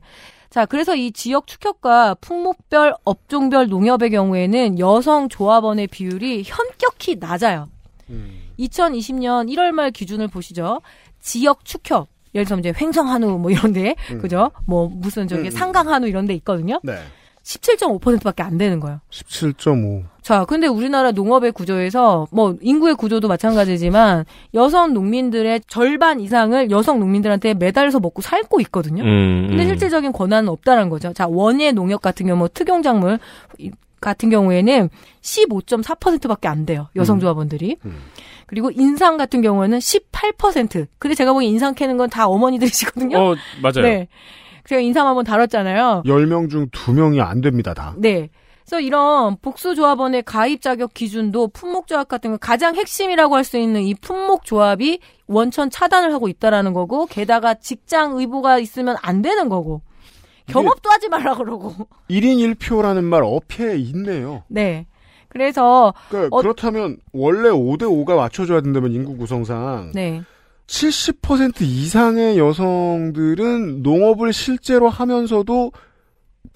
자, 그래서 이 지역 축협과 품목별 업종별 농협의 경우에는 여성 조합원의 비율이 현격히 낮아요. 2020년 1월 말 기준을 보시죠. 지역 축협. 예를 들면 이제 횡성 한우 뭐 이런데
음.
그죠? 뭐 무슨 저기
음.
상강 한우 이런데 있거든요.
네.
17.5%밖에 안 되는 거예요.
17.5.
자, 근데 우리나라 농업의 구조에서 뭐 인구의 구조도 마찬가지지만 여성 농민들의 절반 이상을 여성 농민들한테 매달려서 먹고 살고 있거든요.
음,
근데
음.
실질적인 권한은 없다는 거죠. 자, 원예 농협 같은 경우 뭐 특용 작물 이- 같은 경우에는 15.4%밖에 안 돼요. 여성 조합원들이. 그리고 인상 같은 경우에는 18%. 근데 제가 보기엔 인상 캐는 건 다 어머니들이시거든요.
어, 맞아요.
네. 제가 인삼 한번 다뤘잖아요.
10명 중 2명이 안 됩니다, 다.
네. 그래서 이런 복수조합원의 가입 자격 기준도 품목조합 같은 거 가장 핵심이라고 할 수 있는 이 품목조합이 원천 차단을 하고 있다라는 거고 게다가 직장 의무가 있으면 안 되는 거고 경업도 하지 말라 그러고
1인 1표라는 말 어폐에 있네요.
네. 그래서
그러니까
어-
그렇다면 원래 5대 5가 맞춰줘야 된다면 인구 구성상
네.
70% 이상의 여성들은 농업을 실제로 하면서도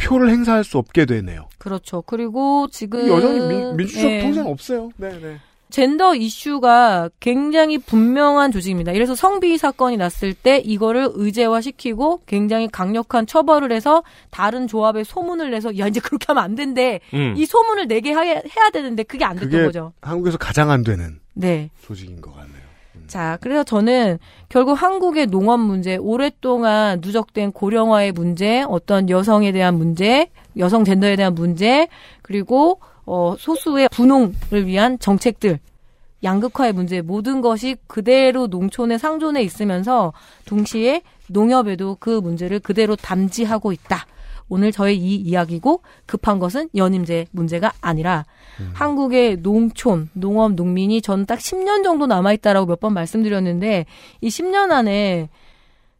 표를 행사할 수 없게 되네요.
그렇죠. 그리고 지금
여전히 민, 민주적
예.
통제는 없어요. 네, 네.
젠더 이슈가 굉장히 분명한 조직입니다. 이래서 성비위 사건이 났을 때 이거를 의제화시키고 굉장히 강력한 처벌을 해서 다른 조합에 소문을 내서 야 이제 그렇게 하면 안 된대.
음.
이 소문을 내게 하- 해야 되는데 그게 안 됐던 거죠.
한국에서 가장 안 되는
네.
조직인 것 같네요.
자, 그래서 저는 결국 한국의 농업 문제, 오랫동안 누적된 고령화의 문제, 어떤 여성에 대한 문제, 여성 젠더에 대한 문제, 그리고 어, 소수의 분홍을 위한 정책들, 양극화의 문제, 모든 것이 그대로 농촌에 상존해 있으면서 동시에 농협에도 그 문제를 그대로 담지하고 있다. 오늘 저의 이 이야기고 급한 것은 연임제 문제가 아니라 한국의 농촌, 농업, 농민이 저는 딱 10년 정도 남아있다라고 몇 번 말씀드렸는데 이 10년 안에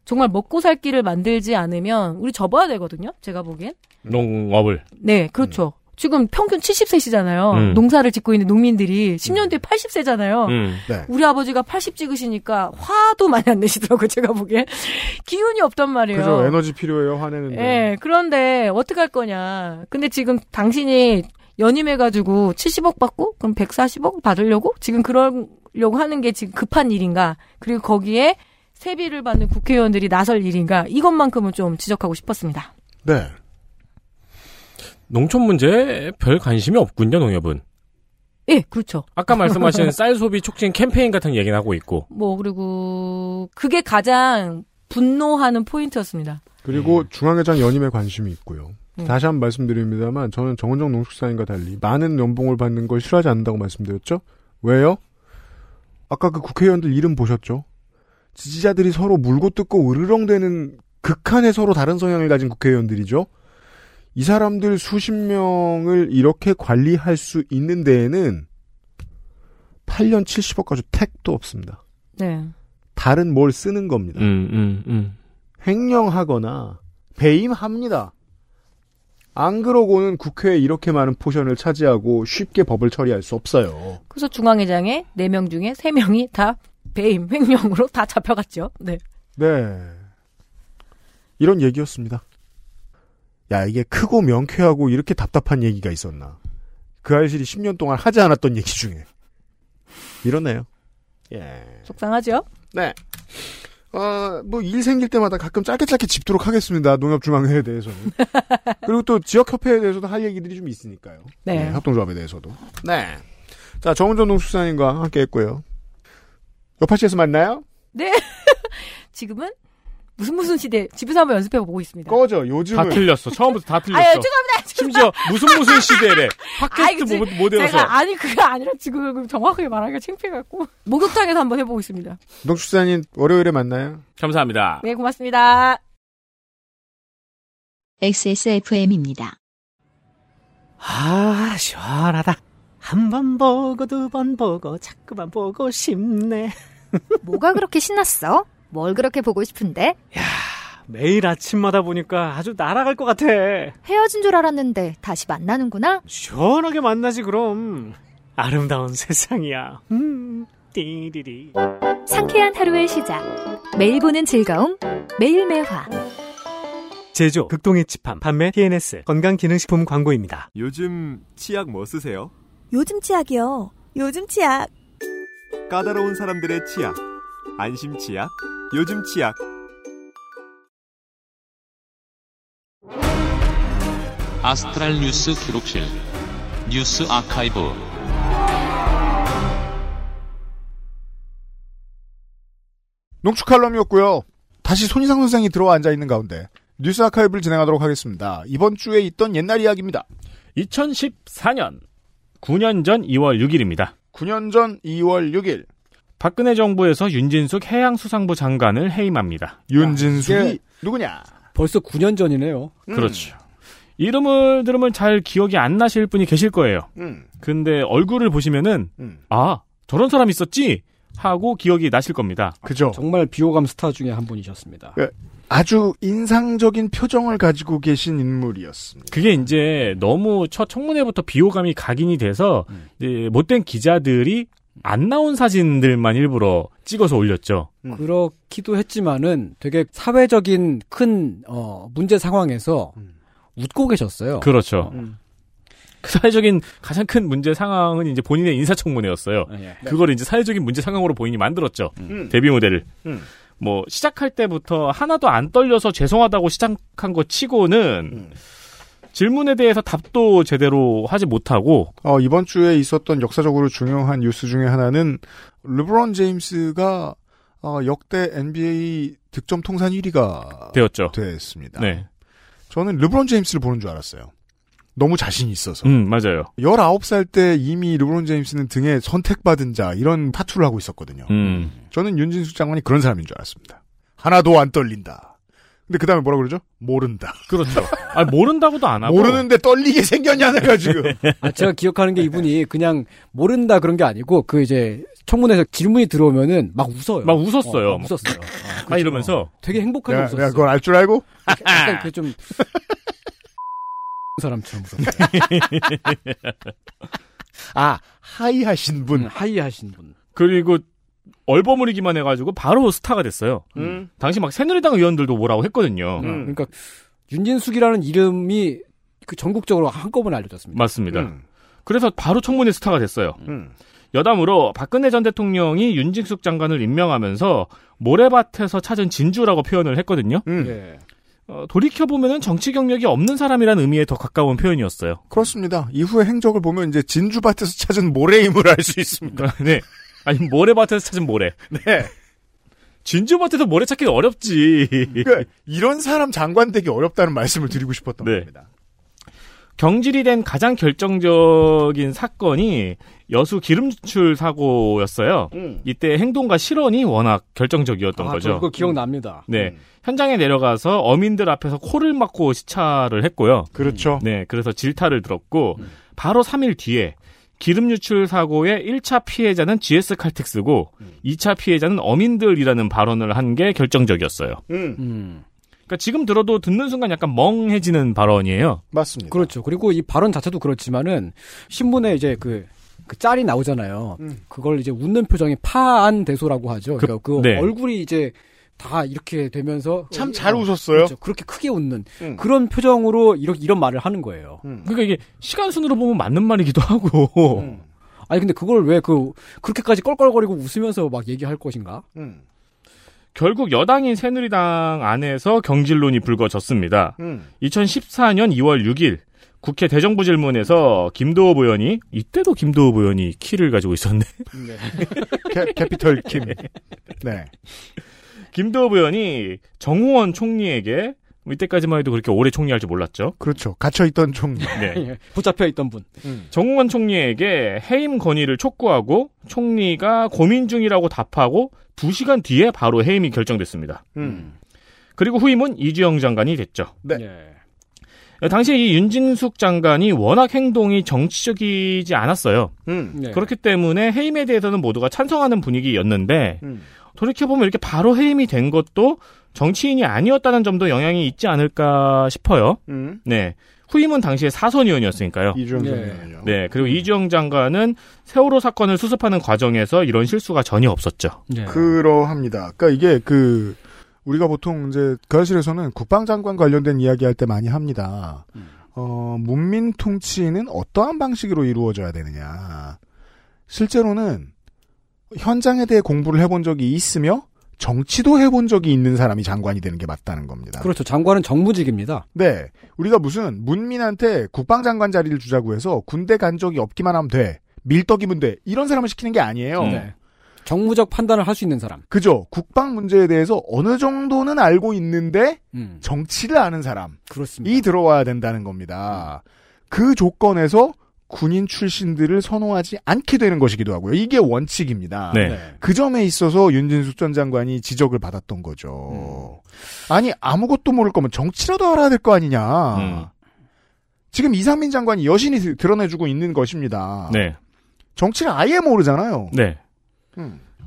정말 먹고 살 길을 만들지 않으면 우리 접어야 되거든요. 제가 보기엔.
농업을.
네, 그렇죠. 지금 평균 70세시잖아요.
음.
농사를 짓고 있는 농민들이 10년 뒤에 80세잖아요.
음.
네.
우리 아버지가 80 찍으시니까 화도 많이 안 내시더라고요. 제가 보기엔. 기운이 없단 말이에요.
그죠. 에너지 필요해요, 화내는데.
예, 그런데 어떡할 거냐. 근데 지금 당신이 연임해가지고 70억 받고 그럼 140억 받으려고 지금 그러려고 하는 게 지금 급한 일인가? 그리고 거기에 세비를 받는 국회의원들이 나설 일인가? 이것만큼은 좀 지적하고 싶었습니다.
네.
농촌 문제에 별 관심이 없군요, 농협은.
예, 그렇죠.
아까 말씀하신 쌀 소비 촉진 캠페인 같은 얘기는 하고 있고.
뭐 그리고 그게 가장 분노하는 포인트였습니다.
그리고 중앙회장 연임에 관심이 있고요.
음.
다시 한 번 말씀드립니다만 저는 정원정 농축사인과 달리 많은 연봉을 받는 걸 싫어하지 않는다고 말씀드렸죠. 왜요? 아까 그 국회의원들 이름 보셨죠? 지지자들이 서로 물고 뜯고 으르렁대는 극한의 서로 다른 성향을 가진 국회의원들이죠. 이 사람들 수십 명을 이렇게 관리할 수 있는 데에는 8년 70억 가지고 택도 없습니다.
네.
다른 뭘 쓰는 겁니다.
음, 음, 음.
횡령하거나 배임합니다. 안 그러고는 국회에 이렇게 많은 포션을 차지하고 쉽게 법을 처리할 수 없어요.
그래서 중앙회장에 4명 중에 3명이 다 배임, 횡령으로 다 잡혀갔죠. 네.
네. 이런 얘기였습니다. 야, 이게 크고 명쾌하고 이렇게 답답한 얘기가 있었나. 그 알실이 10년 동안 하지 않았던 얘기 중에. 이러네요. 예.
속상하죠?
네. 어, 뭐, 일 생길 때마다 가끔 짧게 짧게 짚도록 하겠습니다. 농협중앙회에 대해서는. 그리고 또 지역협회에 대해서도 할 얘기들이 좀 있으니까요.
네.
협동조합에 대해서도. 네. 자, 정은전 농수산인과 함께 했고요. 여파시에서 만나요?
네. 지금은 무슨 무슨 시대 집에서 한번 연습해 보고 있습니다.
꺼져. 요즘은
다 틀렸어. 처음부터 다 틀렸어.
아유, 죄송합니다.
심지어 무슨 무슨 시대래. 팟캐스트
그치.
못, 못 외워서.
제가 아니 그게 아니라 지금 정확하게 말하기가 창피해갖고 목욕탕에서 한번 해보고 있습니다.
농수산인 월요일에 만나요.
감사합니다.
네 고맙습니다.
XSFM입니다.
아, 시원하다. 한 번 보고 두 번 보고 자꾸만 보고 싶네.
뭐가 그렇게 신났어? 뭘 그렇게 보고 싶은데?
매일 아침마다 보니까 아주 날아갈 것 같아.
헤어진 줄 알았는데 다시 만나는구나?
시원하게 만나지 그럼. 아름다운 세상이야. 음, 띠리리.
상쾌한 하루의 시작. 매일 보는 즐거움. 매일 매화.
제조 극동의 집함 판매 TNS 건강기능식품 광고입니다.
요즘 치약 뭐 쓰세요?
요즘 치약이요. 요즘 치약.
까다로운 사람들의 치약. 안심 치약. 요즘 치약.
아스트랄 뉴스 기록실 뉴스 아카이브
농축 칼럼이었고요. 다시 손희상 선생이 들어와 앉아 있는 가운데 뉴스 아카이브를 진행하도록 하겠습니다. 이번 주에 있던 옛날 이야기입니다.
2014년 9년 전 2월 6일입니다.
9년 전 2월 6일
박근혜 정부에서 윤진숙 해양수산부 장관을 해임합니다.
윤진숙이 누구냐?
벌써 9년 전이네요.
그렇죠. 이름을 들으면 잘 기억이 안 나실 분이 계실 거예요.
음.
근데 얼굴을 보시면은
음.
아 저런 사람 있었지 하고 기억이 나실 겁니다.
그죠.
정말 비호감 스타 중에 한 분이셨습니다.
그, 아주 인상적인 표정을 가지고 계신 인물이었습니다.
그게 이제 너무 첫 청문회부터 비호감이 각인이 돼서
음.
이제 못된 기자들이 안 나온 사진들만 일부러 찍어서 올렸죠.
음.
그렇기도 했지만은 되게 사회적인 큰 어, 문제 상황에서
음.
웃고 계셨어요.
그렇죠.
음.
그 사회적인 가장 큰 문제 상황은 이제 본인의 인사청문회였어요.
예.
그걸 이제 사회적인 문제 상황으로 본인이 만들었죠.
음.
데뷔 모델을.
음.
뭐 시작할 때부터 하나도 안 떨려서 죄송하다고 시작한 거 치고는
음.
질문에 대해서 답도 제대로 하지 못하고
어, 이번 주에 있었던 역사적으로 중요한 뉴스 중에 하나는 르브론 제임스가 어, 역대 NBA 득점 통산 1위가
되었죠.
됐습니다.
네.
저는 르브론 제임스를 보는 줄 알았어요. 너무 자신이 있어서.
음, 맞아요.
19살 때 이미 르브론 제임스는 등에 선택받은 자 이런 타투를 하고 있었거든요.
음.
저는 윤진숙 장관이 그런 사람인 줄 알았습니다. 하나도 안 떨린다. 근데 그 다음에 뭐라 그러죠? 모른다.
그렇죠. 아, 모른다고도 안 하고.
모르는데 떨리게 생겼냐, 내가 지금.
아, 제가 기억하는 게 이분이 그냥 모른다 그런 게 아니고 그 이제 청문회에서 질문이 들어오면은 막 웃어요.
막 웃었어요.
어, 막 웃었어요. 아,
막 이러면서.
되게 행복하게
내가,
웃었어요.
내가 그걸 알 줄 알고?
약간 그좀 사람처럼 웃었어요.
아, 하이하신 분.
음, 하이하신 분.
그리고 얼버무리기만 해가지고 바로 스타가 됐어요.
음.
당시 막 새누리당 의원들도 뭐라고 했거든요.
음.
그러니까 윤진숙이라는 이름이 그 전국적으로 한꺼번에 알려졌습니다.
맞습니다.
음.
그래서 바로 청문회 스타가 됐어요.
음.
여담으로 박근혜 전 대통령이 윤직숙 장관을 임명하면서 모래밭에서 찾은 진주라고 표현을 했거든요.
음.
예.
어, 돌이켜보면 정치 경력이 없는 사람이라는 의미에 더 가까운 표현이었어요.
그렇습니다. 이후의 행적을 보면 이제 진주밭에서 찾은 모래임을 알 수 있습니다.
네. 아니, 모래밭에서 찾은 모래.
네.
진주밭에서 모래 찾기 어렵지.
그러니까 이런 사람 장관 되기 어렵다는 말씀을 드리고 싶었던
네.
겁니다.
경질이 된 가장 결정적인 사건이 여수 기름 유출 사고였어요.
음.
이때 행동과 실언이 워낙 결정적이었던
아,
거죠.
저 그거 기억납니다.
네. 현장에 내려가서 어민들 앞에서 코를 막고 시찰을 했고요.
그렇죠.
네. 그래서 질타를 들었고 바로 3일 뒤에 기름 유출 사고의 1차 피해자는 GS 칼텍스고 2차 피해자는 어민들이라는 발언을 한 게 결정적이었어요.
음.
그러니까 지금 들어도 듣는 순간 약간 멍해지는 발언이에요.
맞습니다.
그렇죠. 그리고 이 발언 자체도 그렇지만은 신문에 이제 그, 그 짤이 나오잖아요. 그걸 이제 웃는 표정이 파안 대소라고 하죠.
그-
그러니까 그
네.
얼굴이 이제 다 이렇게 되면서
참잘
어,
웃었어요.
그렇죠. 그렇게 크게 웃는 그런 표정으로 이렇게 이런 말을 하는 거예요.
그러니까 이게 시간 순으로 보면 맞는 말이기도 하고.
아니 근데 그걸 왜 그 그렇게까지 껄껄거리고 웃으면서 막 얘기할 것인가?
결국 여당인 새누리당 안에서 경질론이 불거졌습니다.
음.
2014년 2월 6일 국회 대정부 질문에서 김도읍 의원이 이때도 김도읍 의원이 키를 가지고 있었네.
캐, 캐피털 킴. 네.
김도읍 의원이 정우원 총리에게 뭐 이때까지만 해도 그렇게 오래 총리할 줄 몰랐죠.
그렇죠. 갇혀있던 총리.
네.
붙잡혀 있던 분.
정우원 총리에게 해임 건의를 촉구하고 총리가 고민 중이라고 답하고 2시간 뒤에 바로 해임이 결정됐습니다.
음.
그리고 후임은 이주영 장관이 됐죠.
네.
당시에 이 윤진숙 장관이 워낙 행동이 정치적이지 않았어요.
음.
네.
그렇기 때문에 해임에 대해서는 모두가 찬성하는 분위기였는데
음.
돌이켜보면 이렇게 바로 해임이 된 것도 정치인이 아니었다는 점도 영향이 있지 않을까 싶어요.
음.
네. 후임은 당시에 사선 의원이었으니까요.
이주영
네.
장관이요.
네. 그리고 이주영 장관은 세월호 사건을 수습하는 과정에서 이런 실수가 전혀 없었죠.
네.
그러합니다. 그러니까 이게 그 우리가 보통 이제 그사실에서는 국방장관 관련된 이야기할 때 많이 합니다. 어, 문민 통치는 어떠한 방식으로 이루어져야 되느냐. 실제로는 현장에 대해 공부를 해본 적이 있으며 정치도 해본 적이 있는 사람이 장관이 되는 게 맞다는 겁니다.
그렇죠. 장관은 정무직입니다.
네. 우리가 무슨 문민한테 국방장관 자리를 주자고 해서 군대 간 적이 없기만 하면 돼. 밀떡이면 돼. 이런 사람을 시키는 게 아니에요.
네. 정무적 판단을 할 수 있는 사람.
그죠. 국방 문제에 대해서 어느 정도는 알고 있는데
음.
정치를 아는 사람이
그렇습니다.
들어와야 된다는 겁니다. 그 조건에서 군인 출신들을 선호하지 않게 되는 것이기도 하고요. 이게 원칙입니다.
네.
그 점에 있어서 윤진숙 전 장관이 지적을 받았던 거죠. 아니 아무것도 모를 거면 정치라도 알아야 될 거 아니냐.
음.
지금 이상민 장관이 여신이 드- 드러내주고 있는 것입니다.
네.
정치를 아예 모르잖아요.
네.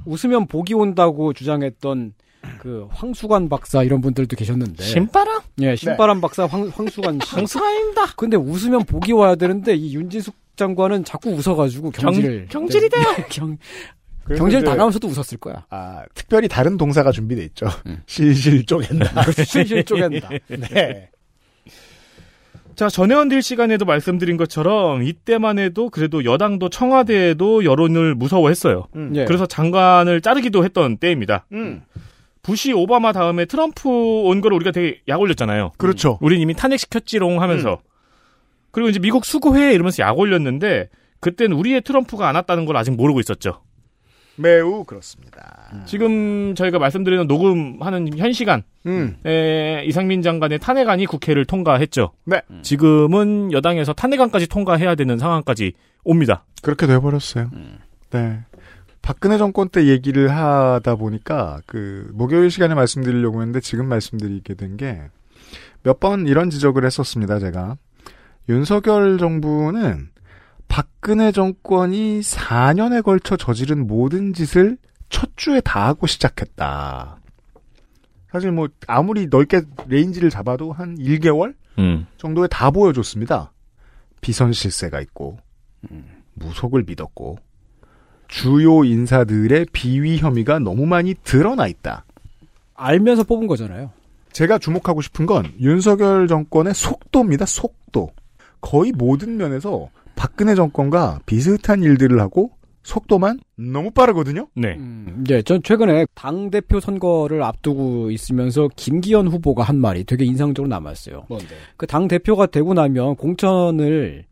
웃으면 복이 온다고 주장했던 그 황수관 박사 이런 분들도 계셨는데.
신바람?
예, 신바람 박사 황, 황수관 씨.
황수관입니다.
근데 웃으면 복이 와야 되는데 이 윤진숙 장관은 자꾸 웃어가지고 경질을
경, 질이 돼요.
경, 경질
이제
당하면서도 웃었을 거야.
아, 특별히 다른 동사가 준비돼 있죠. 실실 쪼갠다.
실실 쪼갠다.
네.
자, 전혜원 딜 시간에도 말씀드린 것처럼 이때만 해도 그래도 여당도 청와대에도 여론을 무서워했어요.
예.
그래서 장관을 자르기도 했던 때입니다.
음.
부시 오바마 다음에 트럼프 온 거를 우리가 되게 약 올렸잖아요.
그렇죠.
우린 이미 탄핵시켰지롱 하면서. 그리고 이제 미국 수고해 이러면서 약 올렸는데 그때는 우리의 트럼프가 안 왔다는 걸 아직 모르고 있었죠.
매우 그렇습니다.
지금 저희가 말씀드리는 녹음하는 현 시간
음.
에, 이상민 장관의 탄핵안이 국회를 통과했죠.
네.
지금은 여당에서 탄핵안까지 통과해야 되는 상황까지 옵니다.
그렇게 돼버렸어요. 네. 박근혜 정권 때 얘기를 하다 보니까 그 목요일 시간에 말씀드리려고 했는데 지금 말씀드리게 된 게 몇 번 이런 지적을 했었습니다. 제가 윤석열 정부는 박근혜 정권이 4년에 걸쳐 저지른 모든 짓을 첫 주에 다 하고 시작했다. 사실 뭐 아무리 넓게 range를 잡아도 한 1개월
음.
정도에 다 보여줬습니다. 비선 실세가 있고 무속을 믿었고 주요 인사들의 비위 혐의가 너무 많이 드러나 있다.
알면서 뽑은 거잖아요.
제가 주목하고 싶은 건 윤석열 정권의 속도입니다. 속도. 거의 모든 면에서 박근혜 정권과 비슷한 일들을 하고 속도만 너무 빠르거든요.
네.
음, 예, 전 최근에 당 대표 선거를 앞두고 있으면서 김기현 후보가 한 말이 되게 인상적으로 남았어요.
뭔데?
그 당 대표가 되고 나면 공천을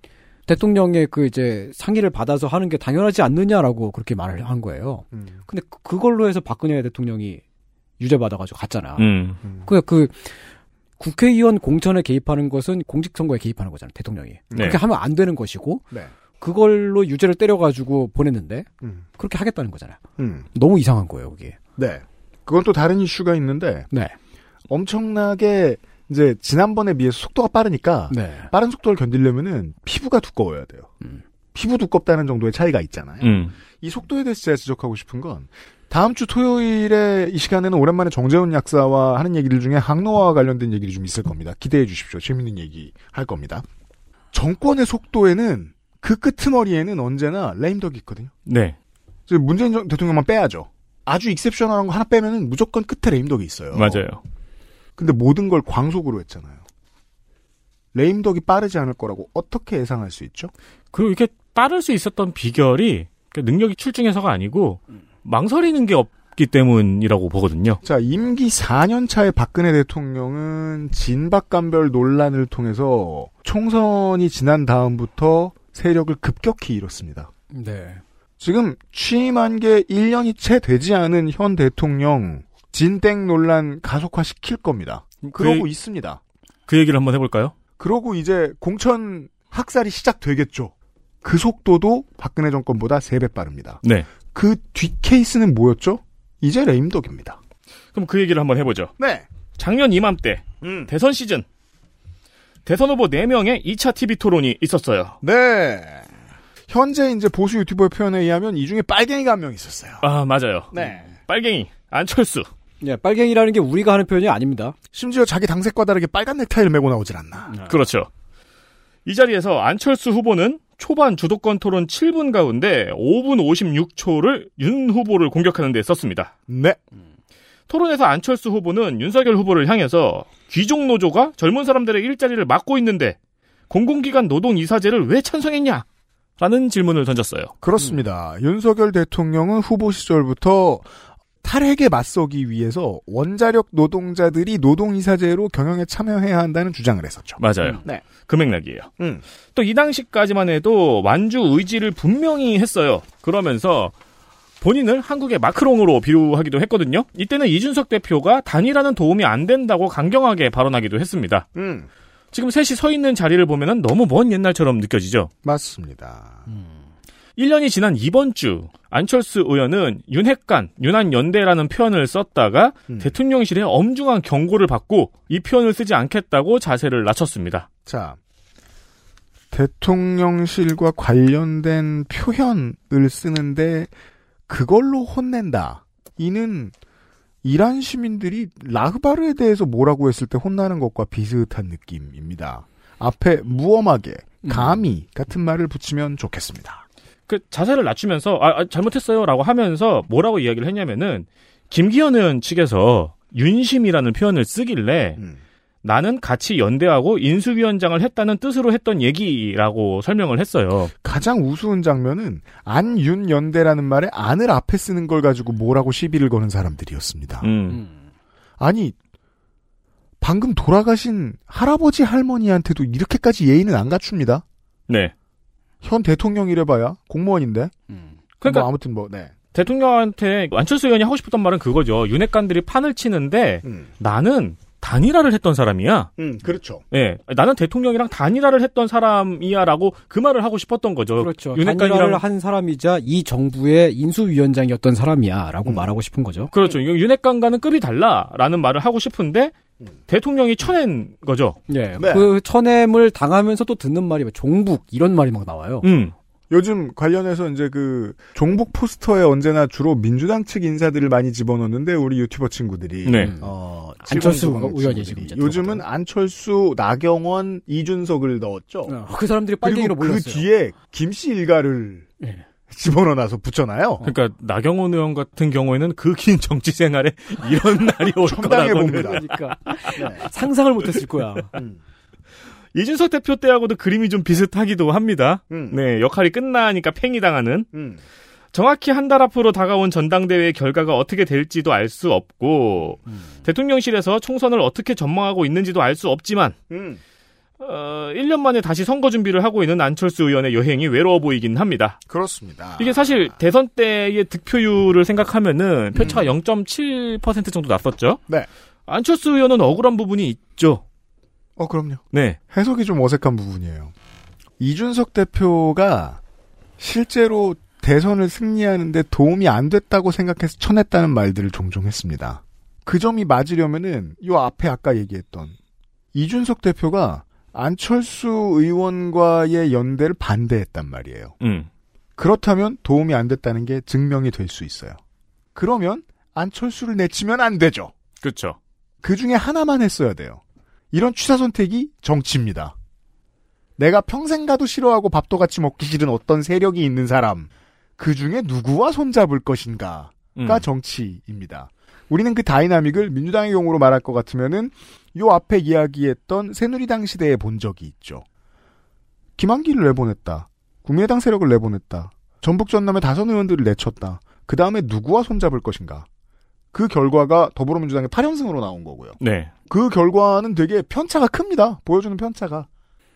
대통령의 그 이제 상의를 받아서 하는 게 당연하지 않느냐라고 그렇게 말을 한 거예요.
음.
근데 그- 그걸로 해서 박근혜 대통령이 유죄 받아가지고 갔잖아.
음.
그, 그, 국회의원 공천에 개입하는 것은 공직선거에 개입하는 거잖아요, 대통령이.
네.
그렇게 하면 안 되는 것이고,
네.
그걸로 유죄를 때려가지고 보냈는데,
음.
그렇게 하겠다는 거잖아요.
음.
너무 이상한 거예요, 그게.
네. 그건 또 다른 이슈가 있는데
네.
엄청나게 이제 지난번에 비해서 속도가 빠르니까
네.
빠른 속도를 견디려면은 피부가 두꺼워야 돼요. 피부 두껍다는 정도의 차이가 있잖아요.
음.
이 속도에 대해서 제가 지적하고 싶은 건 다음 주 토요일에 이 시간에는 오랜만에 정재훈 약사와 하는 얘기들 중에 항노화와 관련된 얘기를 좀 있을 겁니다. 기대해 주십시오. 재밌는 얘기 할 겁니다. 정권의 속도에는 그 끄트머리에는 언제나 레임덕이 있거든요.
네.
문재인 정- 대통령만 빼야죠. 아주 익셉셔널한 거 하나 빼면은 무조건 끝에 레임덕이 있어요.
맞아요.
근데 모든 걸 광속으로 했잖아요. 레임덕이 빠르지 않을 거라고 어떻게 예상할 수 있죠?
그리고 이렇게 빠를 수 있었던 비결이 그 능력이 출중해서가 아니고 망설이는 게 없기 때문이라고 보거든요.
자, 임기 4년 차의 박근혜 대통령은 진박감별 논란을 통해서 총선이 지난 다음부터 세력을 급격히 잃었습니다.
네.
지금 취임한 게 1년이 채 되지 않은 현 대통령 진땡 논란 가속화 시킬 겁니다. 그러고
그-
있습니다.
그 얘기를 한번 해볼까요?
그러고 이제 공천 학살이 시작되겠죠. 그 속도도 박근혜 정권보다 3배 빠릅니다.
네.
그 뒷 케이스는 뭐였죠? 이제 레임덕입니다.
그럼 그 얘기를 한번 해보죠.
네.
작년 이맘때 대선 시즌 대선 후보 4명의 2차 TV 토론이 있었어요.
네. 현재 이제 보수 유튜버의 표현에 의하면 이 중에 빨갱이가 한 명 있었어요.
아 맞아요.
네.
빨갱이 안철수.
예, 빨갱이라는 게 우리가 하는 표현이 아닙니다.
심지어 자기 당색과 다르게 빨간 넥타이를 메고 나오질 않나.
그렇죠. 이 자리에서 안철수 후보는 초반 주도권 토론 7분 가운데 5분 56초를 윤 후보를 공격하는 데 썼습니다.
네.
토론에서 안철수 후보는 윤석열 후보를 향해서 귀족 노조가 젊은 사람들의 일자리를 막고 있는데 공공기관 노동 이사제를 왜 찬성했냐? 라는 질문을 던졌어요.
그렇습니다. 윤석열 대통령은 후보 시절부터 탈핵에 맞서기 위해서 원자력 노동자들이 노동이사제로 경영에 참여해야 한다는 주장을 했었죠.
맞아요.
네.
그 맥락이에요.
음.
또이 당시까지만 해도 완주 의지를 분명히 했어요. 그러면서 본인을 한국의 마크롱으로 비유하기도 했거든요. 이때는 이준석 대표가 단일화는 도움이 안 된다고 강경하게 발언하기도 했습니다.
음.
지금 셋이 서 있는 자리를 보면 너무 먼 옛날처럼 느껴지죠.
맞습니다.
1년이 지난 이번 주 안철수 의원은 윤핵관, 윤한연대라는 표현을 썼다가 대통령실에 엄중한 경고를 받고 이 표현을 쓰지 않겠다고 자세를 낮췄습니다.
자, 대통령실과 관련된 표현을 쓰는데 그걸로 혼낸다. 이는 이란 시민들이 라흐바르에 대해서 뭐라고 했을 때 혼나는 것과 비슷한 느낌입니다. 앞에 무엄하게, 감히 같은 말을 붙이면 좋겠습니다.
그 자세를 낮추면서 아, 아, 잘못했어요라고 하면서 뭐라고 이야기를 했냐면은 김기현 의원 측에서 윤심이라는 표현을 쓰길래 나는 같이 연대하고 인수위원장을 했다는 뜻으로 했던 얘기라고 설명을 했어요.
가장 우스운 장면은 안윤연대라는 말에 안을 앞에 쓰는 걸 가지고 뭐라고 시비를 거는 사람들이었습니다.
음.
아니 방금 돌아가신 할아버지 할머니한테도 이렇게까지 예의는 안 갖춥니다.
네.
현 대통령이래봐야 공무원인데.
그러니까
뭐 아무튼 뭐 네.
대통령한테 안철수 의원이 하고 싶었던 말은 그거죠. 윤핵관들이 판을 치는데
음.
나는 단일화를 했던 사람이야.
음, 그렇죠.
예, 나는 대통령이랑 단일화를 했던 사람이야라고 그 말을 하고 싶었던 거죠.
그렇죠. 단일화를 한 사람이자 이 정부의 인수위원장이었던 사람이야라고 말하고 싶은 거죠.
그렇죠. 이거 윤핵관과는 급이 달라라는 말을 하고 싶은데 대통령이 쳐낸 거죠.
예.
네.
그 천엠을 당하면서 또 듣는 말이 막 종북 이런 말이 막 나와요.
음.
요즘 관련해서 이제 그 종북 포스터에 언제나 주로 민주당 측 인사들을 많이 집어넣는데 우리 유튜버 친구들이
네.
어,
안철수
친구들이
지금
요즘은 안철수, 나경원, 이준석을 넣었죠.
그 사람들이 빨갱이로
그리고 그
몰렸어요.
뒤에 김씨 일가를 집어넣어서 붙여놔요.
그러니까 나경원 의원 같은 경우에는 그 긴 정치 생활에 이런 날이 올 거라고는
봅니다.
그러니까 상상을 못했을 거야.
이준석 대표 때하고도 그림이 좀 비슷하기도 합니다.
음.
네, 역할이 끝나니까 팽이 당하는.
음.
정확히 한 달 앞으로 다가온 전당대회 결과가 어떻게 될지도 알 수 없고 대통령실에서 총선을 어떻게 전망하고 있는지도 알 수 없지만
음.
어, 1년 만에 다시 선거 준비를 하고 있는 안철수 의원의 여행이 외로워 보이긴 합니다.
그렇습니다.
이게 사실 대선 때의 득표율을 생각하면은 표차가 0.7% 정도 났었죠.
네.
안철수 의원은 억울한 부분이 있죠.
어, 그럼요.
네.
해석이 좀 어색한 부분이에요. 이준석 대표가 실제로 대선을 승리하는데 도움이 안 됐다고 생각해서 쳐냈다는 말들을 종종 했습니다. 그 점이 맞으려면은 요 앞에 아까 얘기했던 이준석 대표가 안철수 의원과의 연대를 반대했단 말이에요.
음.
그렇다면 도움이 안 됐다는 게 증명이 될 수 있어요. 그러면 안철수를 내치면 안 되죠.
그렇죠.
그 중에 하나만 했어야 돼요. 이런 취사 선택이 정치입니다. 내가 평생 가도 싫어하고 밥도 같이 먹기 싫은 어떤 세력이 있는 사람, 그 중에 누구와 손잡을 것인가가
음.
정치입니다. 우리는 그 다이나믹을 민주당의 경우로 말할 것 같으면은 요 앞에 이야기했던 새누리당 시대에 본 적이 있죠. 김한기를 내보냈다. 국민의당 세력을 내보냈다. 전북 전남의 다선 의원들을 내쳤다. 그 다음에 누구와 손잡을 것인가. 그 결과가 더불어민주당의 8연승으로 나온 거고요.
네.
그 결과는 되게 편차가 큽니다. 보여주는 편차가.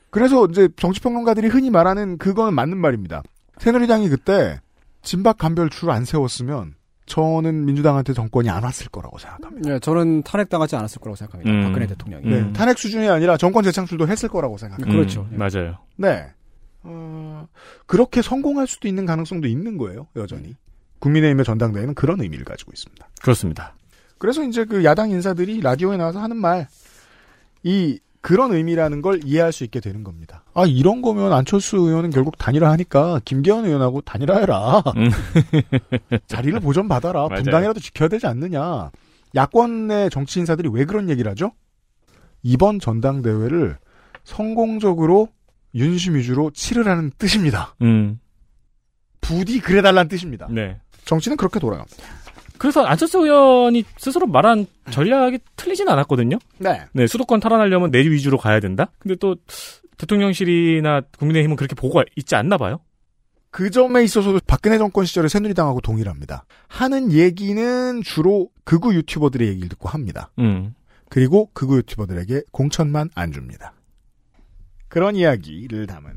그래서 이제 정치평론가들이 흔히 말하는 그거는 맞는 말입니다. 새누리당이 그때 진박 간별 줄 안 세웠으면 저는 민주당한테 정권이 안 왔을 거라고 생각합니다.
네, 저는 탄핵당하지 않았을 거라고 생각합니다.
음.
박근혜 대통령이.
네, 탄핵 수준이 아니라 정권 재창출도 했을 거라고 생각합니다.
그렇죠.
음, 맞아요.
네. 어, 그렇게 성공할 수도 있는 가능성도 있는 거예요, 여전히. 국민의힘의 전당대회는 그런 의미를 가지고 있습니다.
그렇습니다.
그래서 이제 그 야당 인사들이 라디오에 나와서 하는 말, 이, 그런 의미라는 걸 이해할 수 있게 되는 겁니다. 아, 이런 거면 안철수 의원은 결국 단일화 하니까 김기현 의원하고 단일화해라. 자리를 보전 받아라.
맞아요.
분당이라도 지켜야 되지 않느냐. 야권의 정치 인사들이 왜 그런 얘기를 하죠? 이번 전당대회를 성공적으로 윤심 위주로 치르라는 뜻입니다.
음.
부디 그래달라는 뜻입니다.
네.
정치는 그렇게 돌아갑니다.
그래서 안철수 의원이 스스로 말한 전략이 틀리진 않았거든요.
네.
네, 수도권 탈환하려면 내리 위주로 가야 된다. 근데 또 대통령실이나 국민의힘은 그렇게 보고 있지 않나 봐요.
그 점에 있어서도 박근혜 정권 시절에 새누리당하고 동일합니다. 하는 얘기는 주로 극우 유튜버들의 얘기를 듣고 합니다.
음.
그리고 극우 유튜버들에게 공천만 안 줍니다. 그런 이야기를 담은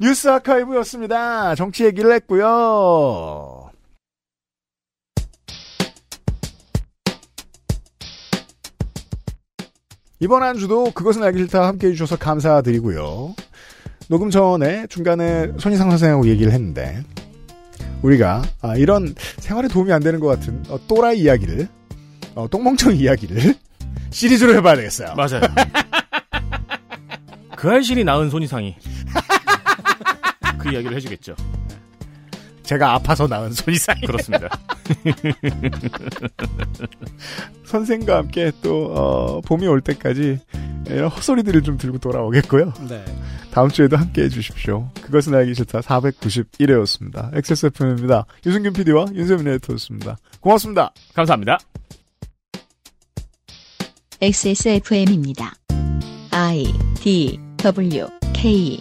뉴스 아카이브였습니다. 정치 얘기를 했고요. 이번 한 주도 그것은 알기 싫다 함께 해주셔서 감사드리고요. 녹음 전에 중간에 손희상 선생하고 얘기를 했는데 우리가 아, 이런 생활에 도움이 안 되는 것 같은 어, 또라이 이야기를 어, 똥멍청 이야기를 시리즈로 해봐야 되겠어요.
맞아요. 그 알실이 낳은 손이상이 그 이야기를 해주겠죠.
제가 아파서 낳은 손이상
그렇습니다.
선생과 함께 또 어, 봄이 올 때까지 이런 헛소리들을 좀 들고 돌아오겠고요.
네.
다음 주에도 함께 해주십시오. 그것은 알기 싫다 491회였습니다. XSFM입니다. 유승균 PD와 윤세민 에디터였습니다. 고맙습니다.
감사합니다.
XSFM입니다. I D W K